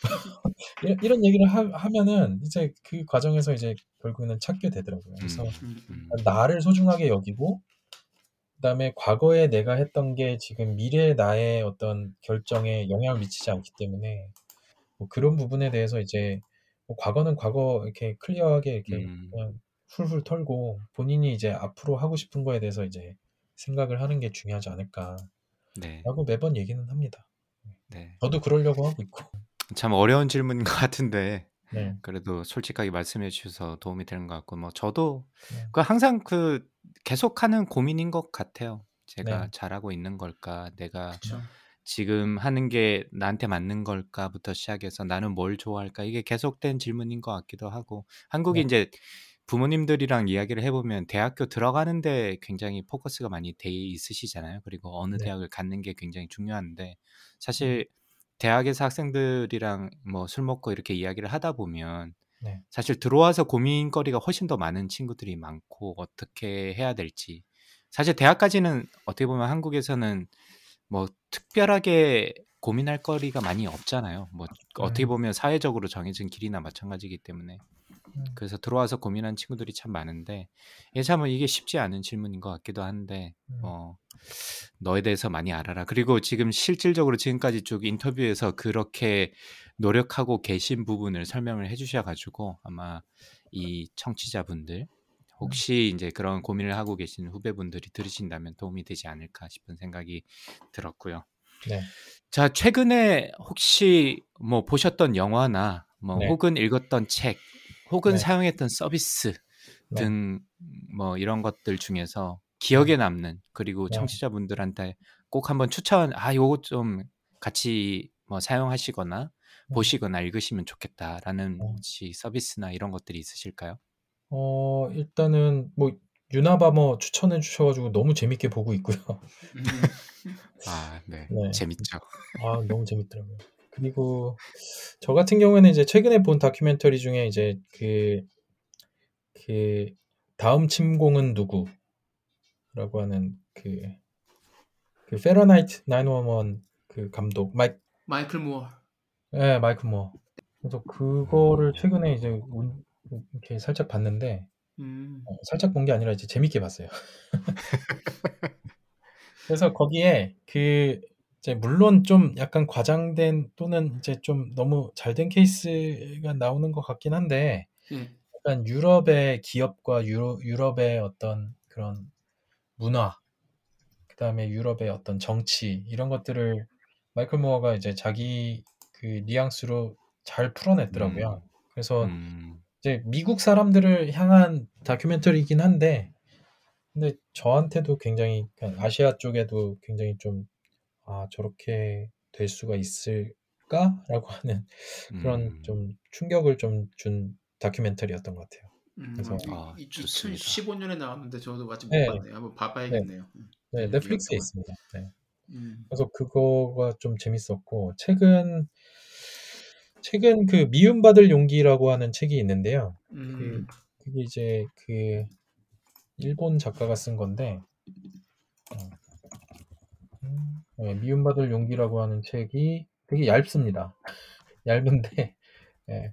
이런, 이런 얘기를 하, 하면은 이제 그 과정에서 이제 결국에는 찾게 되더라고요. 그래서 음. 음. 음. 나를 소중하게 여기고 그다음에 과거에 내가 했던 게 지금 미래의 나의 어떤 결정에 영향을 미치지 않기 때문에 뭐 그런 부분에 대해서 이제 뭐 과거는 과거 이렇게 클리어하게 이렇게 음. 그냥 훌훌 털고 본인이 이제 앞으로 하고 싶은 거에 대해서 이제 생각을 하는 게 중요하지 않을까라고 네. 매번 얘기는 합니다. 네. 저도 그러려고 하고 있고. 참 어려운 질문인 것 같은데 네. 그래도 솔직하게 말씀해 주셔서 도움이 되는 것 같고 뭐 저도 네. 그 항상 그 계속하는 고민인 것 같아요. 제가 네. 잘하고 있는 걸까? 내가 그렇죠. 지금 하는 게 나한테 맞는 걸까부터 시작해서 나는 뭘 좋아할까? 이게 계속된 질문인 것 같기도 하고 한국이 네. 이제 부모님들이랑 이야기를 해보면 대학교 들어가는데 굉장히 포커스가 많이 돼 있으시잖아요. 그리고 어느 네. 대학을 갖는 게 굉장히 중요한데 사실 대학에서 학생들이랑 뭐 술 먹고 이렇게 이야기를 하다 보면 네. 사실 들어와서 고민거리가 훨씬 더 많은 친구들이 많고 어떻게 해야 될지 사실 대학까지는 어떻게 보면 한국에서는 뭐 특별하게 고민할 거리가 많이 없잖아요. 뭐 어떻게 음. 보면 사회적으로 정해진 길이나 마찬가지이기 때문에 음. 그래서 들어와서 고민한 친구들이 참 많은데 이게 참 이게 쉽지 않은 질문인 것 같기도 한데 음. 어 너에 대해서 많이 알아라. 그리고 지금 실질적으로 지금까지 쭉 인터뷰에서 그렇게 노력하고 계신 부분을 설명을 해주셔가지고 아마 이 청취자분들 혹시 이제 그런 고민을 하고 계신 후배분들이 들으신다면 도움이 되지 않을까 싶은 생각이 들었고요. 네. 자, 최근에 혹시 뭐 보셨던 영화나 뭐 네. 혹은 읽었던 책 혹은 네. 사용했던 서비스 네. 등뭐 이런 것들 중에서 기억에 남는 그리고 네. 청취자분들한테 꼭 한번 추천 아 요거 좀 같이 뭐 사용하시거나 음. 보시거나 읽으시면 좋겠다라는 어. 혹시 서비스나 이런 것들이 있으실까요? 어, 일단은 뭐 유나바머 추천해 주셔 가지고 너무 재밌게 보고 있고요. 음. 아, 네. 네. 재밌죠. 아, 너무 재밌더라고요. 그리고 저 같은 경우에는 이제 최근에 본 다큐멘터리 중에 이제 그, 그 다음 침공은 누구라고 하는 그, 그 Fahrenheit 911그 감독 마이 마이클 무어. 예, 마이클 무어. 그래서 그거를 최근에 이제 운- 이렇게 살짝 봤는데 음. 어, 살짝 본 게 아니라 이제 재밌게 봤어요. 그래서 거기에 그 이제 물론 좀 약간 과장된 또는 이제 좀 너무 잘 된 케이스가 나오는 것 같긴 한데 예. 약간 유럽의 기업과 유로, 유럽의 어떤 그런 문화, 그 다음에 유럽의 어떤 정치 이런 것들을 마이클 모어가 이제 자기 그 뉘앙스로 잘 풀어냈더라고요. 그래서 음, 이제 미국 사람들을 향한 다큐멘터리이긴 한데, 근데 저한테도 굉장히 그냥 아시아 쪽에도 굉장히 좀 아, 저렇게 될 수가 있을까라고 하는 그런 음. 좀 충격을 좀 준 다큐멘터리였던 것 같아요. 음, 그래서- 아, 이, 좋습니다. 2015년에 나왔는데 저도 아직 못 네. 봤네요. 한번 봐봐야겠네요. 음. 네, 음, 넷플릭스에. 있습니다. 네. 음. 그래서 그거가 좀 재밌었고 최근 최근 그 미움받을 용기라고 하는 책이 있는데요. 음. 그게 이제 그 일본 작가가 쓴 건데 어, 음, 네, 미움받을 용기라고 하는 책이 되게 얇습니다. 얇은데 예,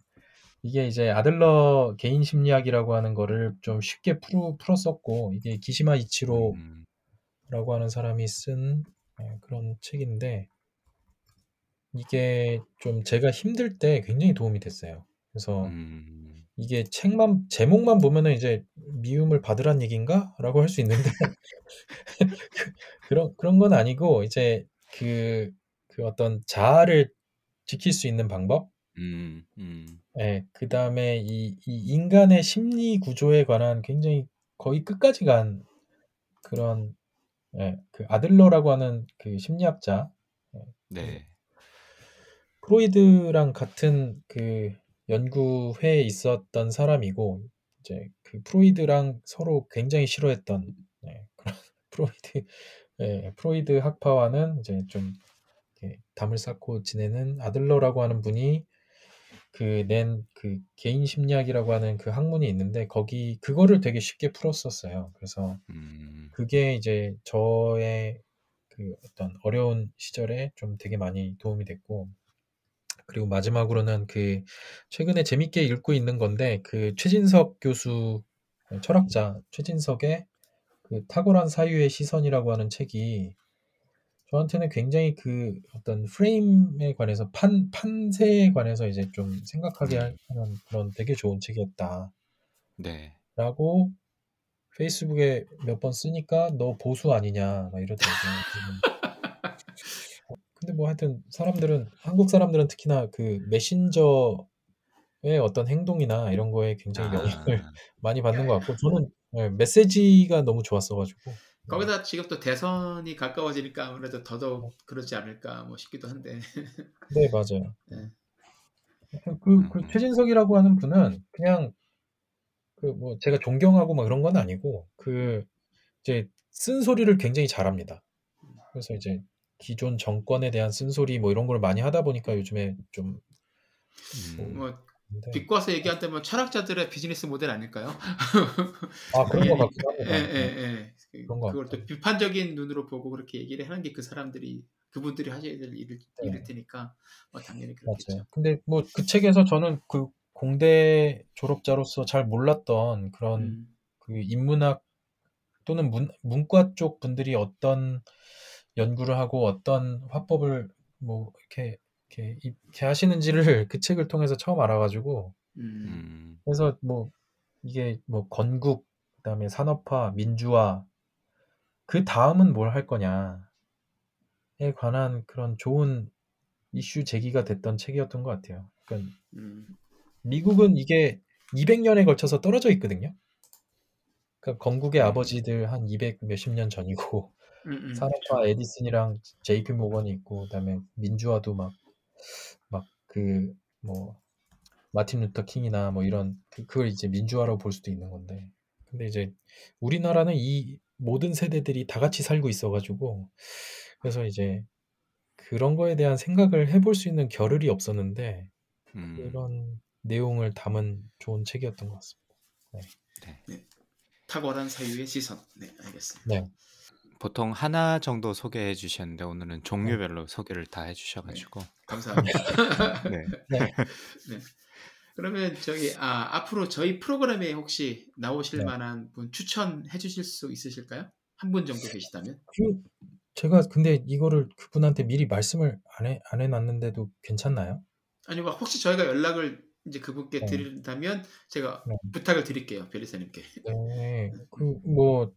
이게 이제 아들러 개인 심리학이라고 하는 거를 좀 쉽게 풀, 풀었었고 이게 기시마 이치로라고 음, 하는 사람이 쓴 예, 그런 책인데 이게 좀 제가 힘들 때 굉장히 도움이 됐어요. 그래서 음, 이게 책만 제목만 보면은 이제 미움을 받으란 얘기인가라고 할 수 있는데 그, 그런 그런 건 아니고 이제 그, 그 어떤 자아를 지킬 수 있는 방법? 음, 음, 예, 그다음에 이, 이 인간의 심리 구조에 관한 굉장히 거의 끝까지 간 그런 예, 그 아들러라고 하는 그 심리학자 예, 네, 프로이드랑 같은 그 연구회에 있었던 사람이고 이제 그 프로이드랑 서로 굉장히 싫어했던 예, 그런 프로이드 예, 프로이드 학파와는 이제 좀 담을 쌓고 지내는 아들러라고 하는 분이 그낸그 개인 심리학이라고 하는 그 학문이 있는데 거기 그거를 되게 쉽게 풀었었어요. 그래서 음, 그게 이제 저의 그 어떤 어려운 시절에 좀 되게 많이 도움이 됐고 그리고 마지막으로는 그 최근에 재밌게 읽고 있는 건데 그 최진석 교수 철학자 최진석의 그 탁월한 사유의 시선이라고 하는 책이 저한테는 굉장히 그 어떤 프레임에 관해서 판 판세에 관해서 이제 좀 생각하게 음. 하는 그런 되게 좋은 책이었다라고 네, 페이스북에 몇 번 쓰니까 너 보수 아니냐 막 이러더라고요. 근데 뭐 하여튼 사람들은 한국 사람들은 특히나 그 메신저의 어떤 행동이나 이런 거에 굉장히 영향을 아, 많이 받는 것 같고 저는 예, 메시지가 너무 좋았어가지고 거기다 지금 또 대선이 가까워지니까 아무래도 더더욱 그러지 않을까 뭐 싶기도 한데. 네 맞아요. 네. 하여튼 그, 그 음. 최진석이라고 하는 분은 그냥 그 뭐 제가 존경하고 막 이런 건 아니고 그 이제 쓴소리를 굉장히 잘합니다. 그래서 이제 기존 정권에 대한 쓴소리 뭐 이런 걸 많이 하다 보니까 요즘에 좀 음, 뭐 근데 비꼬아서 얘기한다면 철학자들의 비즈니스 모델 아닐까요? 아 그런 것 같기도 합니다. 예, 예, 예. 그- 그런 것 그걸 또. 비판적인 눈으로 보고 그렇게 얘기를 하는 게 그 사람들이 그분들이 하셔야 될 일을, 네. 일일 테니까 뭐 당연히 그렇겠죠. 맞아요. 근데 뭐 그 책에서 저는 그 공대 졸업자로서 잘 몰랐던 그런 음, 그 인문학 또는 문, 문과 쪽 분들이 어떤 연구를 하고 어떤 화법을 뭐 이렇게 이렇게, 이렇게 하시는지를 그 책을 통해서 처음 알아가지고 음, 음, 그래서 뭐 이게 뭐 건국 그다음에 산업화 민주화 그 다음은 뭘 할 거냐에 관한 그런 좋은 이슈 제기가 됐던 책이었던 것 같아요. 그러니까 음, 미국은 이게 200년에 걸쳐서 떨어져 있거든요. 그러니까 건국의 음. 아버지들 한 200 몇십 년 전이고 음, 음, 산업화 에디슨이랑 JP 모건이 있고 그다음에 민주화도 막 막 그 뭐 마틴 루터 킹이나 뭐 이런 그, 그걸 이제 민주화라고 볼 수도 있는 건데 근데 이제 우리나라는 이 모든 세대들이 다 같이 살고 있어가지고 그래서 이제 그런 거에 대한 생각을 해볼 수 있는 겨를이 없었는데 음, 그런 내용을 담은 좋은 책이었던 것 같습니다. 네. 탁월한 사유의 시선. 네, 알겠습니다. 네. 보통 하나 정도 소개해 주셨는데 오늘은 종류별로 소개를 다 해 주셔가지고 감사합니다. 네. 네. 네. 그러면 저기 아, 앞으로 저희 프로그램에 혹시 나오실 네. 만한 분 추천해 주실 수 있으실까요? 한 분 정도 계시다면? 그 제가 근데 이거를 그분한테 미리 말씀을 안, 해, 안 해놨는데도 괜찮나요? 아니 뭐 혹시 저희가 연락을 이제 그분께 네. 드린다면 제가 네. 부탁을 드릴게요 변리사님께. 네, 그 뭐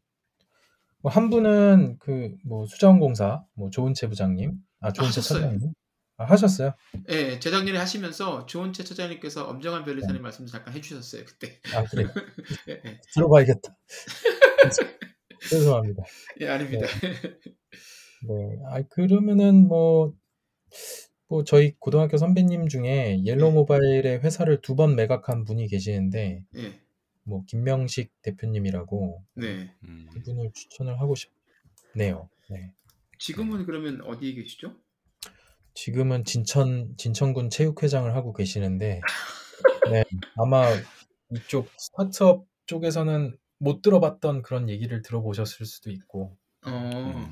뭐 한 분은 그 뭐 수자원공사 뭐 조은채 부장님, 아 조은채 하셨어요. 차장님 아, 하셨어요? 네, 재작년에 하시면서 조은채 처장님께서 엄정한 변리사님 말씀 잠깐 해주셨어요 그때. 아 그래 예, 예. 들어봐야겠다. 죄송합니다. 예, 아닙니다. 네, 아 그러면은 뭐. 뭐 저희 고등학교 선배님 중에 옐로우 네. 모바일의 회사를 두 번 매각한 분이 계시는데 예, 뭐 김명식 대표님이라고 네. 음, 그분을 추천을 하고 싶네요. 네. 지금은 그러면 어디에 계시죠? 지금은 진천 진천군 체육회장을 하고 계시는데 네, 아마 이쪽 스타트업 쪽에서는 못 들어봤던 그런 얘기를 들어보셨을 수도 있고 어,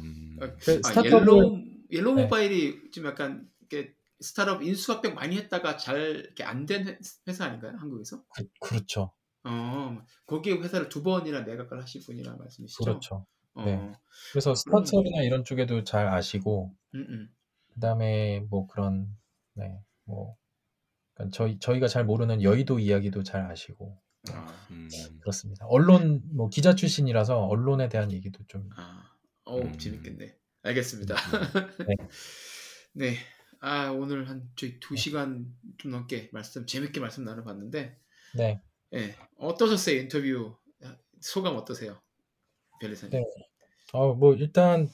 음, 아, 그 아, 스타트업을- 옐로우 옐로우 네. 모바일이 좀 약간 이렇게 스타트업 인수합병 많이 했다가 잘 이렇게 안 된 회사 아닌가요? 한국에서? 그, 그렇죠, 어, 거기에 회사를 두 번이나 매각을 하실 분이라는 말씀이시죠? 그렇죠. 어, 네. 그래서 스타트업이나 이런 쪽에도 잘 아시고 음, 음. 그다음에 뭐 그런 네, 뭐 그러니까 저희 저희가 잘 모르는 여의도 이야기도 잘 아시고 아, 음, 그렇습니다. 언론 뭐 기자 출신이라서 언론에 대한 얘기도 좀 아, 음. 재밌겠네. 알겠습니다. 네. 네, 아 오늘 한 저희 두 시간 좀 넘게 말씀 재밌게 말씀 나눠봤는데 네. 예 어떠셨어요 인터뷰 소감 어떠세요 변리사님? 네. 어, 뭐 일단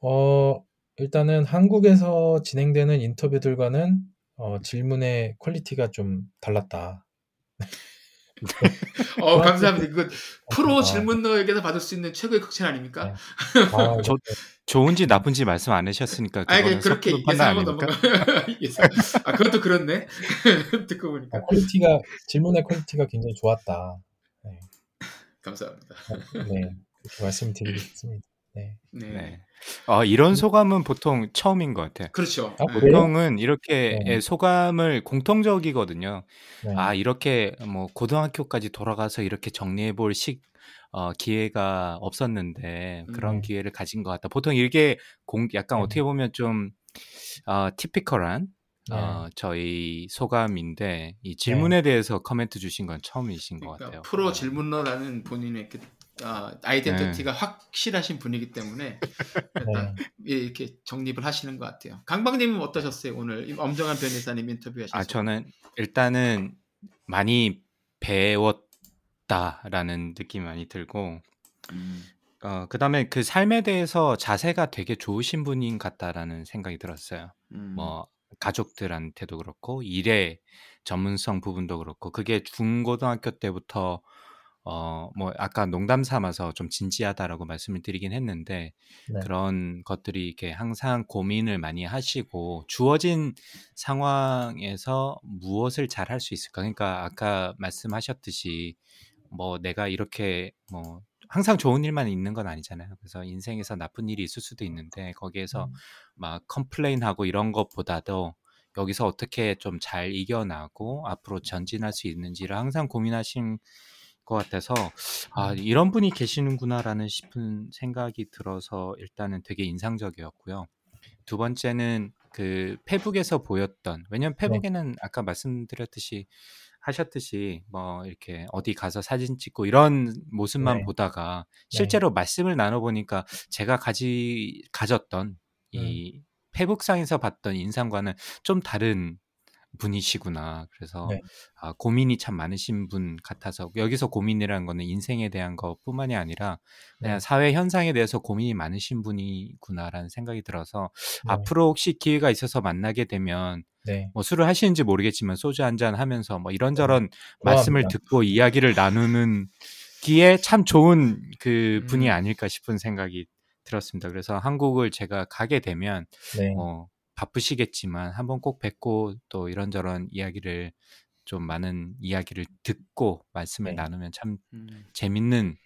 어 일단은 한국에서 진행되는 인터뷰들과는 어, 질문의 quality가 좀 달랐다. 어 감사합니다. 그 프로 아. 질문러에게서 받을 수 있는 최고의 극찬 아닙니까? 네. 아, 저- 좋은지 나쁜지 말씀 안 하셨으니까 아니 그- 그렇게 예상하고? 넘어가. 예상. 아 그것도 그렇네. 듣고 보니까 아, quality가 질문의 quality가 굉장히 좋았다. 네, 감사합니다. 네 그렇게 말씀드리겠습니다. 네. 네. 네. 아, 이런 소감은 보통 처음인 것 같아요. 그렇죠. 아, 네. 보통은 이렇게 네. 예, 소감을 공통적이거든요. 네. 아, 이렇게 뭐 고등학교까지 돌아가서 이렇게 정리해 볼 식, 어, 기회가 없었는데 그런 음. 기회를 가진 것 같다. 보통 이게 공, 약간 네. 어떻게 보면 좀, 어, 티피컬한, 네. 어, 저희 소감인데 이 질문에 대해서 코멘트 주신 건 처음이신 것 그러니까 같아요. 프로 질문러라는 본인의 그 아, 아이덴티티가 확실하신 분이기 때문에 일단 네. 예, 이렇게 정립을 하시는 것 같아요. 강박님은 어떠셨어요 오늘 이 엄정한 변호사님 인터뷰하셔서? 아, 저는 일단은 많이 배웠다라는 느낌이 많이 들고, 음. 어, 그 다음에 그 삶에 대해서 자세가 되게 좋으신 분인 같다라는 생각이 들었어요. 음. 뭐, 가족들한테도 그렇고, 일의 전문성 부분도 그렇고, 그게 중고등학교 때부터, 어, 뭐, 아까 농담 삼아서 좀 진지하다라고 말씀을 드리긴 했는데, 네. 그런 것들이 이렇게 항상 고민을 많이 하시고, 주어진 상황에서 무엇을 잘 할 수 있을까? 그러니까 아까 말씀하셨듯이, 뭐, 내가 이렇게, 뭐, 항상 좋은 일만 있는 건 아니잖아요. 그래서 인생에서 나쁜 일이 있을 수도 있는데, 거기에서 음. 막 complain하고 이런 것보다도 여기서 어떻게 좀 잘 이겨내고 앞으로 전진할 수 있는지를 항상 고민하신 것 같아서 아 음. 이런 분이 계시는구나라는 싶은 생각이 들어서 일단은 되게 인상적이었고요. 두 번째는 그 페북에서 보였던 왜냐면 네. 페북에는 아까 말씀드렸듯이 하셨듯이 뭐 이렇게 어디 가서 사진 찍고 이런 모습만 네. 보다가 네. 실제로 말씀을 나눠 보니까 제가 가지 가졌던 음. 이 페북상에서 봤던 인상과는 좀 다른 분이시구나. 그래서 네. 아, 고민이 참 많으신 분 같아서 여기서 고민이라는 거는 인생에 대한 것뿐만이 아니라 그냥 네. 사회 현상에 대해서 고민이 많으신 분이구나라는 생각이 들어서 네. 앞으로 혹시 기회가 있어서 만나게 되면 네. 뭐 술을 하시는지 모르겠지만 소주 한 잔 하면서 뭐 이런저런 좋아합니다. 말씀을 듣고 이야기를 나누는 기에 참 좋은 그 분이 음. 아닐까 싶은 생각이 들었습니다. 그래서 한국을 제가 가게 되면 네. 뭐 바쁘시겠지만 한번 꼭 뵙고 또 이런저런 이야기를 좀 많은 이야기를 듣고 말씀을 네. 나누면 참 음. 재밌는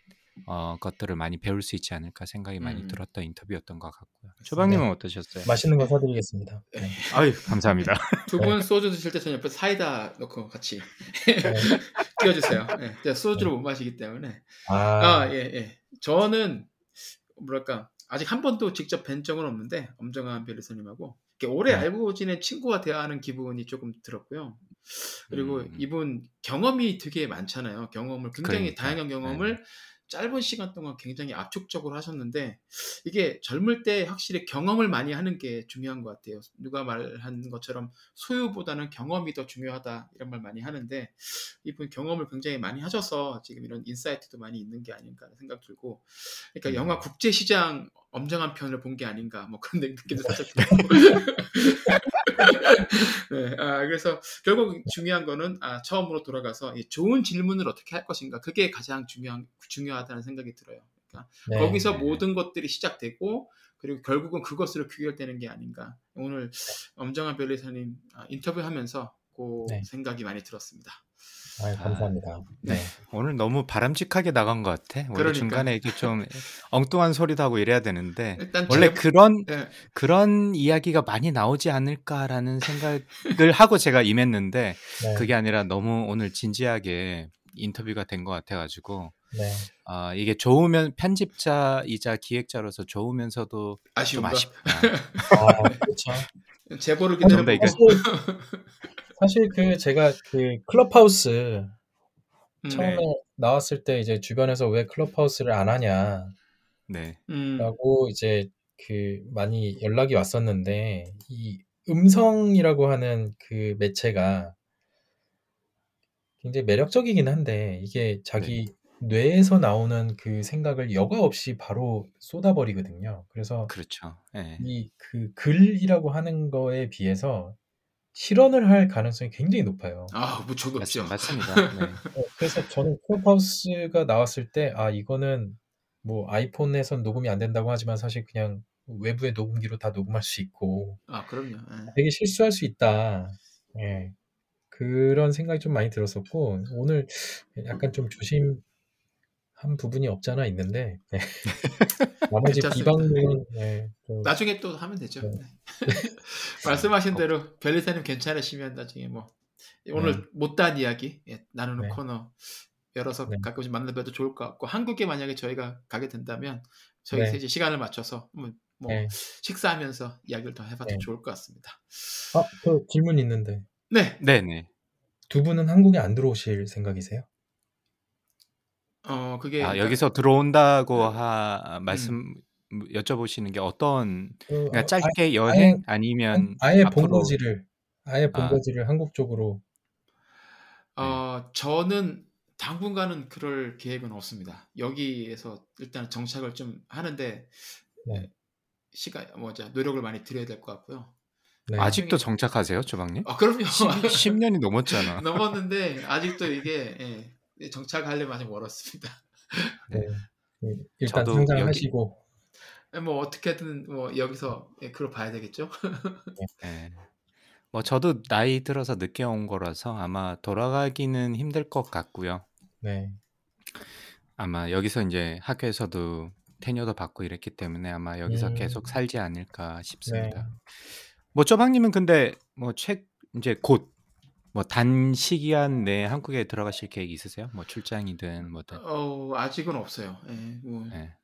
어, 것들을 많이 배울 수 있지 않을까 생각이 많이 음. 들었던 인터뷰였던 것 같고요. 초방님은 어떠셨어요? 맛있는 거 사드리겠습니다. 네. 아유 감사합니다. 두 분 소주 드실 때 저는 옆에 사이다 넣고 같이 네. 띄워주세요. 예, 제가 소주를 못 마시기 때문에. 아, 아, 예, 예. 저는 뭐랄까 아직 한 번도 직접 뵌 적은 없는데 엄정한 변호사님하고 이렇게 오래 네. 알고 지낸 친구와 대화하는 기분이 조금 들었고요. 그리고 음. 이분 경험이 되게 많잖아요. 경험을 굉장히 그러니까. 다양한 경험을 짧은 시간 동안 굉장히 압축적으로 하셨는데 이게 젊을 때 확실히 경험을 많이 하는 게 중요한 것 같아요. 누가 말한 것처럼 소유보다는 경험이 더 중요하다 이런 말 많이 하는데 이분 경험을 굉장히 많이 하셔서 지금 이런 인사이트도 많이 있는 게 아닌가 생각 들고 그러니까 음. 영화 국제 시장 엄정한 편을 본 게 아닌가 뭐 그런 느낌도 살짝 들고 네, 아, 그래서 결국 중요한 거는 아, 처음으로 돌아가서 이 좋은 질문을 어떻게 할 것인가 그게 가장 중요한 중요하다는 생각이 들어요. 그러니까 네. 거기서 네. 모든 것들이 시작되고 그리고 결국은 그것으로 귀결되는 게 아닌가. 오늘 엄정한 변리사님 아, 인터뷰하면서 그 네. 생각이 많이 들었습니다. 아, 감사합니다. 네. 오늘 너무 바람직하게 나간 것 같아. 원래 그러니까. 중간에 이렇게 좀 엉뚱한 소리도 하고 이래야 되는데 원래 제- 그런 예, 그런 이야기가 많이 나오지 않을까라는 생각을 하고 제가 임했는데 네. 그게 아니라 너무 오늘 진지하게 인터뷰가 된 것 같아가지고 네. 아 이게 좋으면 편집자이자 기획자로서 좋으면서도 좀 아쉬운 거. 아쉽다. 아, 그렇죠. 제보를 이게- 사실, 그 제가 그 클럽하우스 음, 처음에 네. 나왔을 때 이제 주변에서 왜 클럽하우스를 안 하냐라고 네, 음, 이제 그 많이 연락이 왔었는데 이 음성이라고 하는 그 매체가 굉장히 매력적이긴 한데 이게 자기 뇌에서 나오는 그 생각을 여과 없이 바로 쏟아버리거든요. 그래서 그렇죠. 예. 이그 글이라고 하는 거에 비해서 실현을 할 가능성이 굉장히 높아요. 아, 무척 맞, 높죠. 맞습니다. 네. 어, 그래서 저는 클럽하우스가 나왔을 때 아 이거는 뭐 아이폰에선 녹음이 안 된다고 하지만 사실 그냥 외부의 녹음기로 다 녹음할 수 있고 아, 그럼요. 예. 되게 실수할 수 있다. 예. 그런 생각이 좀 많이 들었었고 오늘 약간 좀 조심 한 부분이 없잖아 있는데 네. 나머지. 비방은 예, 좀, 나중에 또 하면 되죠. 네. 네. 말씀하신 대로 별리사님 괜찮으시면 나중에 뭐 오늘 네. 못다한 이야기 예, 나누는 네. 코너 열어서 네. 가끔씩 만나봐도 좋을 것 같고 한국에 만약에 저희가 가게 된다면 저희 네. 셋이 시간을 맞춰서 뭐, 뭐 네. 식사하면서 이야기를 더 해봐도 네. 좋을 것 같습니다. 아, 저 질문 있는데 네, 네 네. 두 분은 한국에 안 들어오실 생각이세요? 어 그게 아, 그러니까 여기서 들어온다고 네. 하 말씀 여쭤보시는 게 어떤 그, 그러니까 어, 짧게 여행 아예, 아니면 아예 앞으로 본거지를 아예 아. 본거지를 한국 쪽으로 어, 네. 저는 당분간은 그럴 계획은 없습니다. 여기에서 일단 정착을 좀 하는데 네. 시간 뭐죠 노력을 많이 들여야 될 것 같고요. 네. 아직도 정착하세요, 조방님? 아 그럼요. 10, 년이 넘었잖아. 넘었는데 아직도 이게 예, 정착하려면 아직 멀었습니다. 네. 네. 일단 저도 상장하시고 예, 뭐 어떻게든 뭐 여기서 예, 그걸 봐야 되겠죠. 예. 뭐 저도 나이 들어서 늦게 온 거라서 아마 돌아가기는 힘들 것 같고요. 네. 아마 여기서 이제 학교에서도 테뉴어도 받고 이랬기 때문에 아마 여기서 음. 계속 살지 않을까 네. 싶습니다. 뭐 쪼방님은 근데 뭐 책 이제 곧 뭐 단시기간 내에 한국에 들어가실 계획 있으세요? 뭐 출장이든 뭐든. 어 아직은 없어요. 예, 뭐, 예.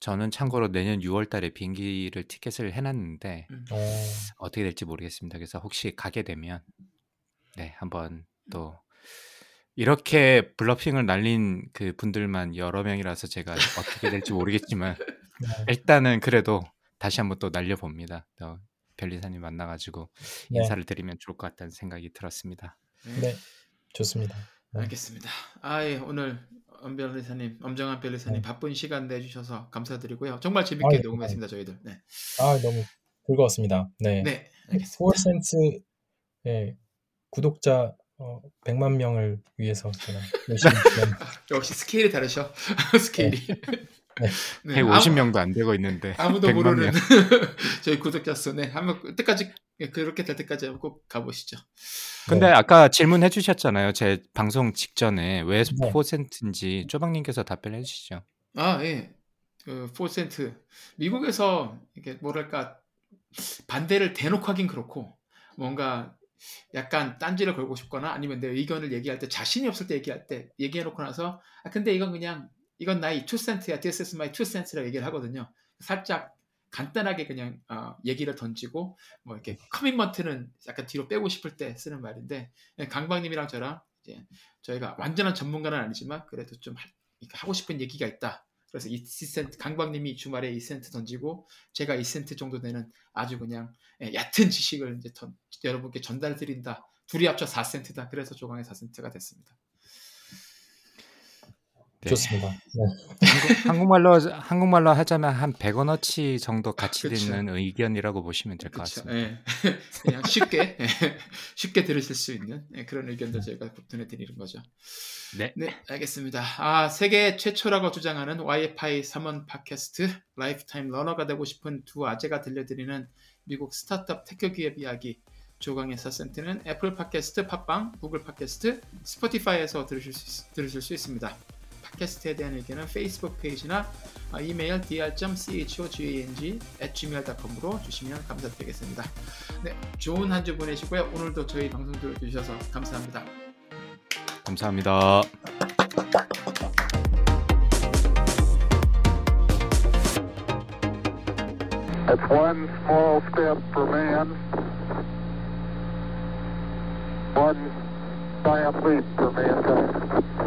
저는 참고로 내년 6월 달에 비행기를 티켓을 해놨는데 음. 어, 어떻게 될지 모르겠습니다. 그래서 혹시 가게 되면 네 한번 또 이렇게 블러핑을 날린 그 분들만 여러 명이라서 제가 어떻게 될지 모르겠지만 네. 일단은 그래도 다시 한번 또 날려봅니다. 또 별리사님 만나가지고 네. 인사를 드리면 좋을 것 같다는 생각이 들었습니다. 네. 네. 좋습니다. 네. 알겠습니다. 아, 예, 오늘 엄별리사님, 엄정한 별리사님 네. 바쁜 시간 내주셔서 감사드리고요. 정말 재밌게 아, 예, 녹음했습니다, 저희들. 네, 아, 너무 즐거웠습니다. 네. 네, 알겠습니다. 포센스 의 구독자 어, 100만 명을 위해서 제가 열심히 역시 스케일이 다르셔. 스케일이. 네, 150명도 안 되고 있는데 아무, 도 100만 모르는 명. 저희 구독자 수. 네, 한번 끝까지 그렇게 될 때까지 꼭 가보시죠. 근데 네. 아까 질문해 주셨잖아요. 제 방송 직전에 왜 네. 포센트인지 쪼방님께서 답변해 주시죠. 아, 예. 그 4센트. 미국에서 이게 뭐랄까 반대를 대놓고 하긴 그렇고 뭔가 약간 딴지를 걸고 싶거나 아니면 내 의견을 얘기할 때 자신이 없을 때 얘기할 때 얘기해 놓고 나서 아 근데 이건 그냥 이건 나의 2센트야. This is my 2센트라고 얘기를 하거든요. 살짝 간단하게 그냥 어, 얘기를 던지고 뭐 이렇게 커밋먼트는 약간 뒤로 빼고 싶을 때 쓰는 말인데 예, 강박님이랑 저랑 이제 저희가 완전한 전문가는 아니지만 그래도 좀 하, 하고 싶은 얘기가 있다. 그래서 2센트 강박님이 주말에 2센트 던지고 제가 2센트 정도 되는 아주 그냥 예, 얕은 지식을 이제 던, 여러분께 전달 드린다. 둘이 합쳐 4센트다. 그래서 조강의 4센트가 됐습니다. 네. 좋습니다. 네. 한국, 한국 말로 한국말로 하자면 한 100원어치 정도 가치 그쵸. 있는 의견이라고 보시면 될 것. 같습니다. 예. 그냥 쉽게 예, 쉽게 들으실 수 있는 예, 그런 의견들 저희가 보내드리는 거죠. 네. 네, 알겠습니다. 아, 세계 최초라고 주장하는 와이파이 3원 팟캐스트 lifetime learner가 되고 싶은 두 아재가 들려드리는 미국 스타트업 tech 기업 이야기 조강의 4센트는 애플 팟캐스트, 팟빵, 구글 팟캐스트, 스포티파이에서 들으실 수, 있- 들으실 수 있습니다. 팟캐스트에 대한 의견은 페이스북 페이지나 아, 이메일 dr.chogang@gmail.com으로 주시면 감사드리겠습니다. 네, 좋은 한 주 보내시고요. 오늘도 저희 방송 들어주셔서 감사합니다. 감사합니다. It's one small step for man, one giant leap for mankind.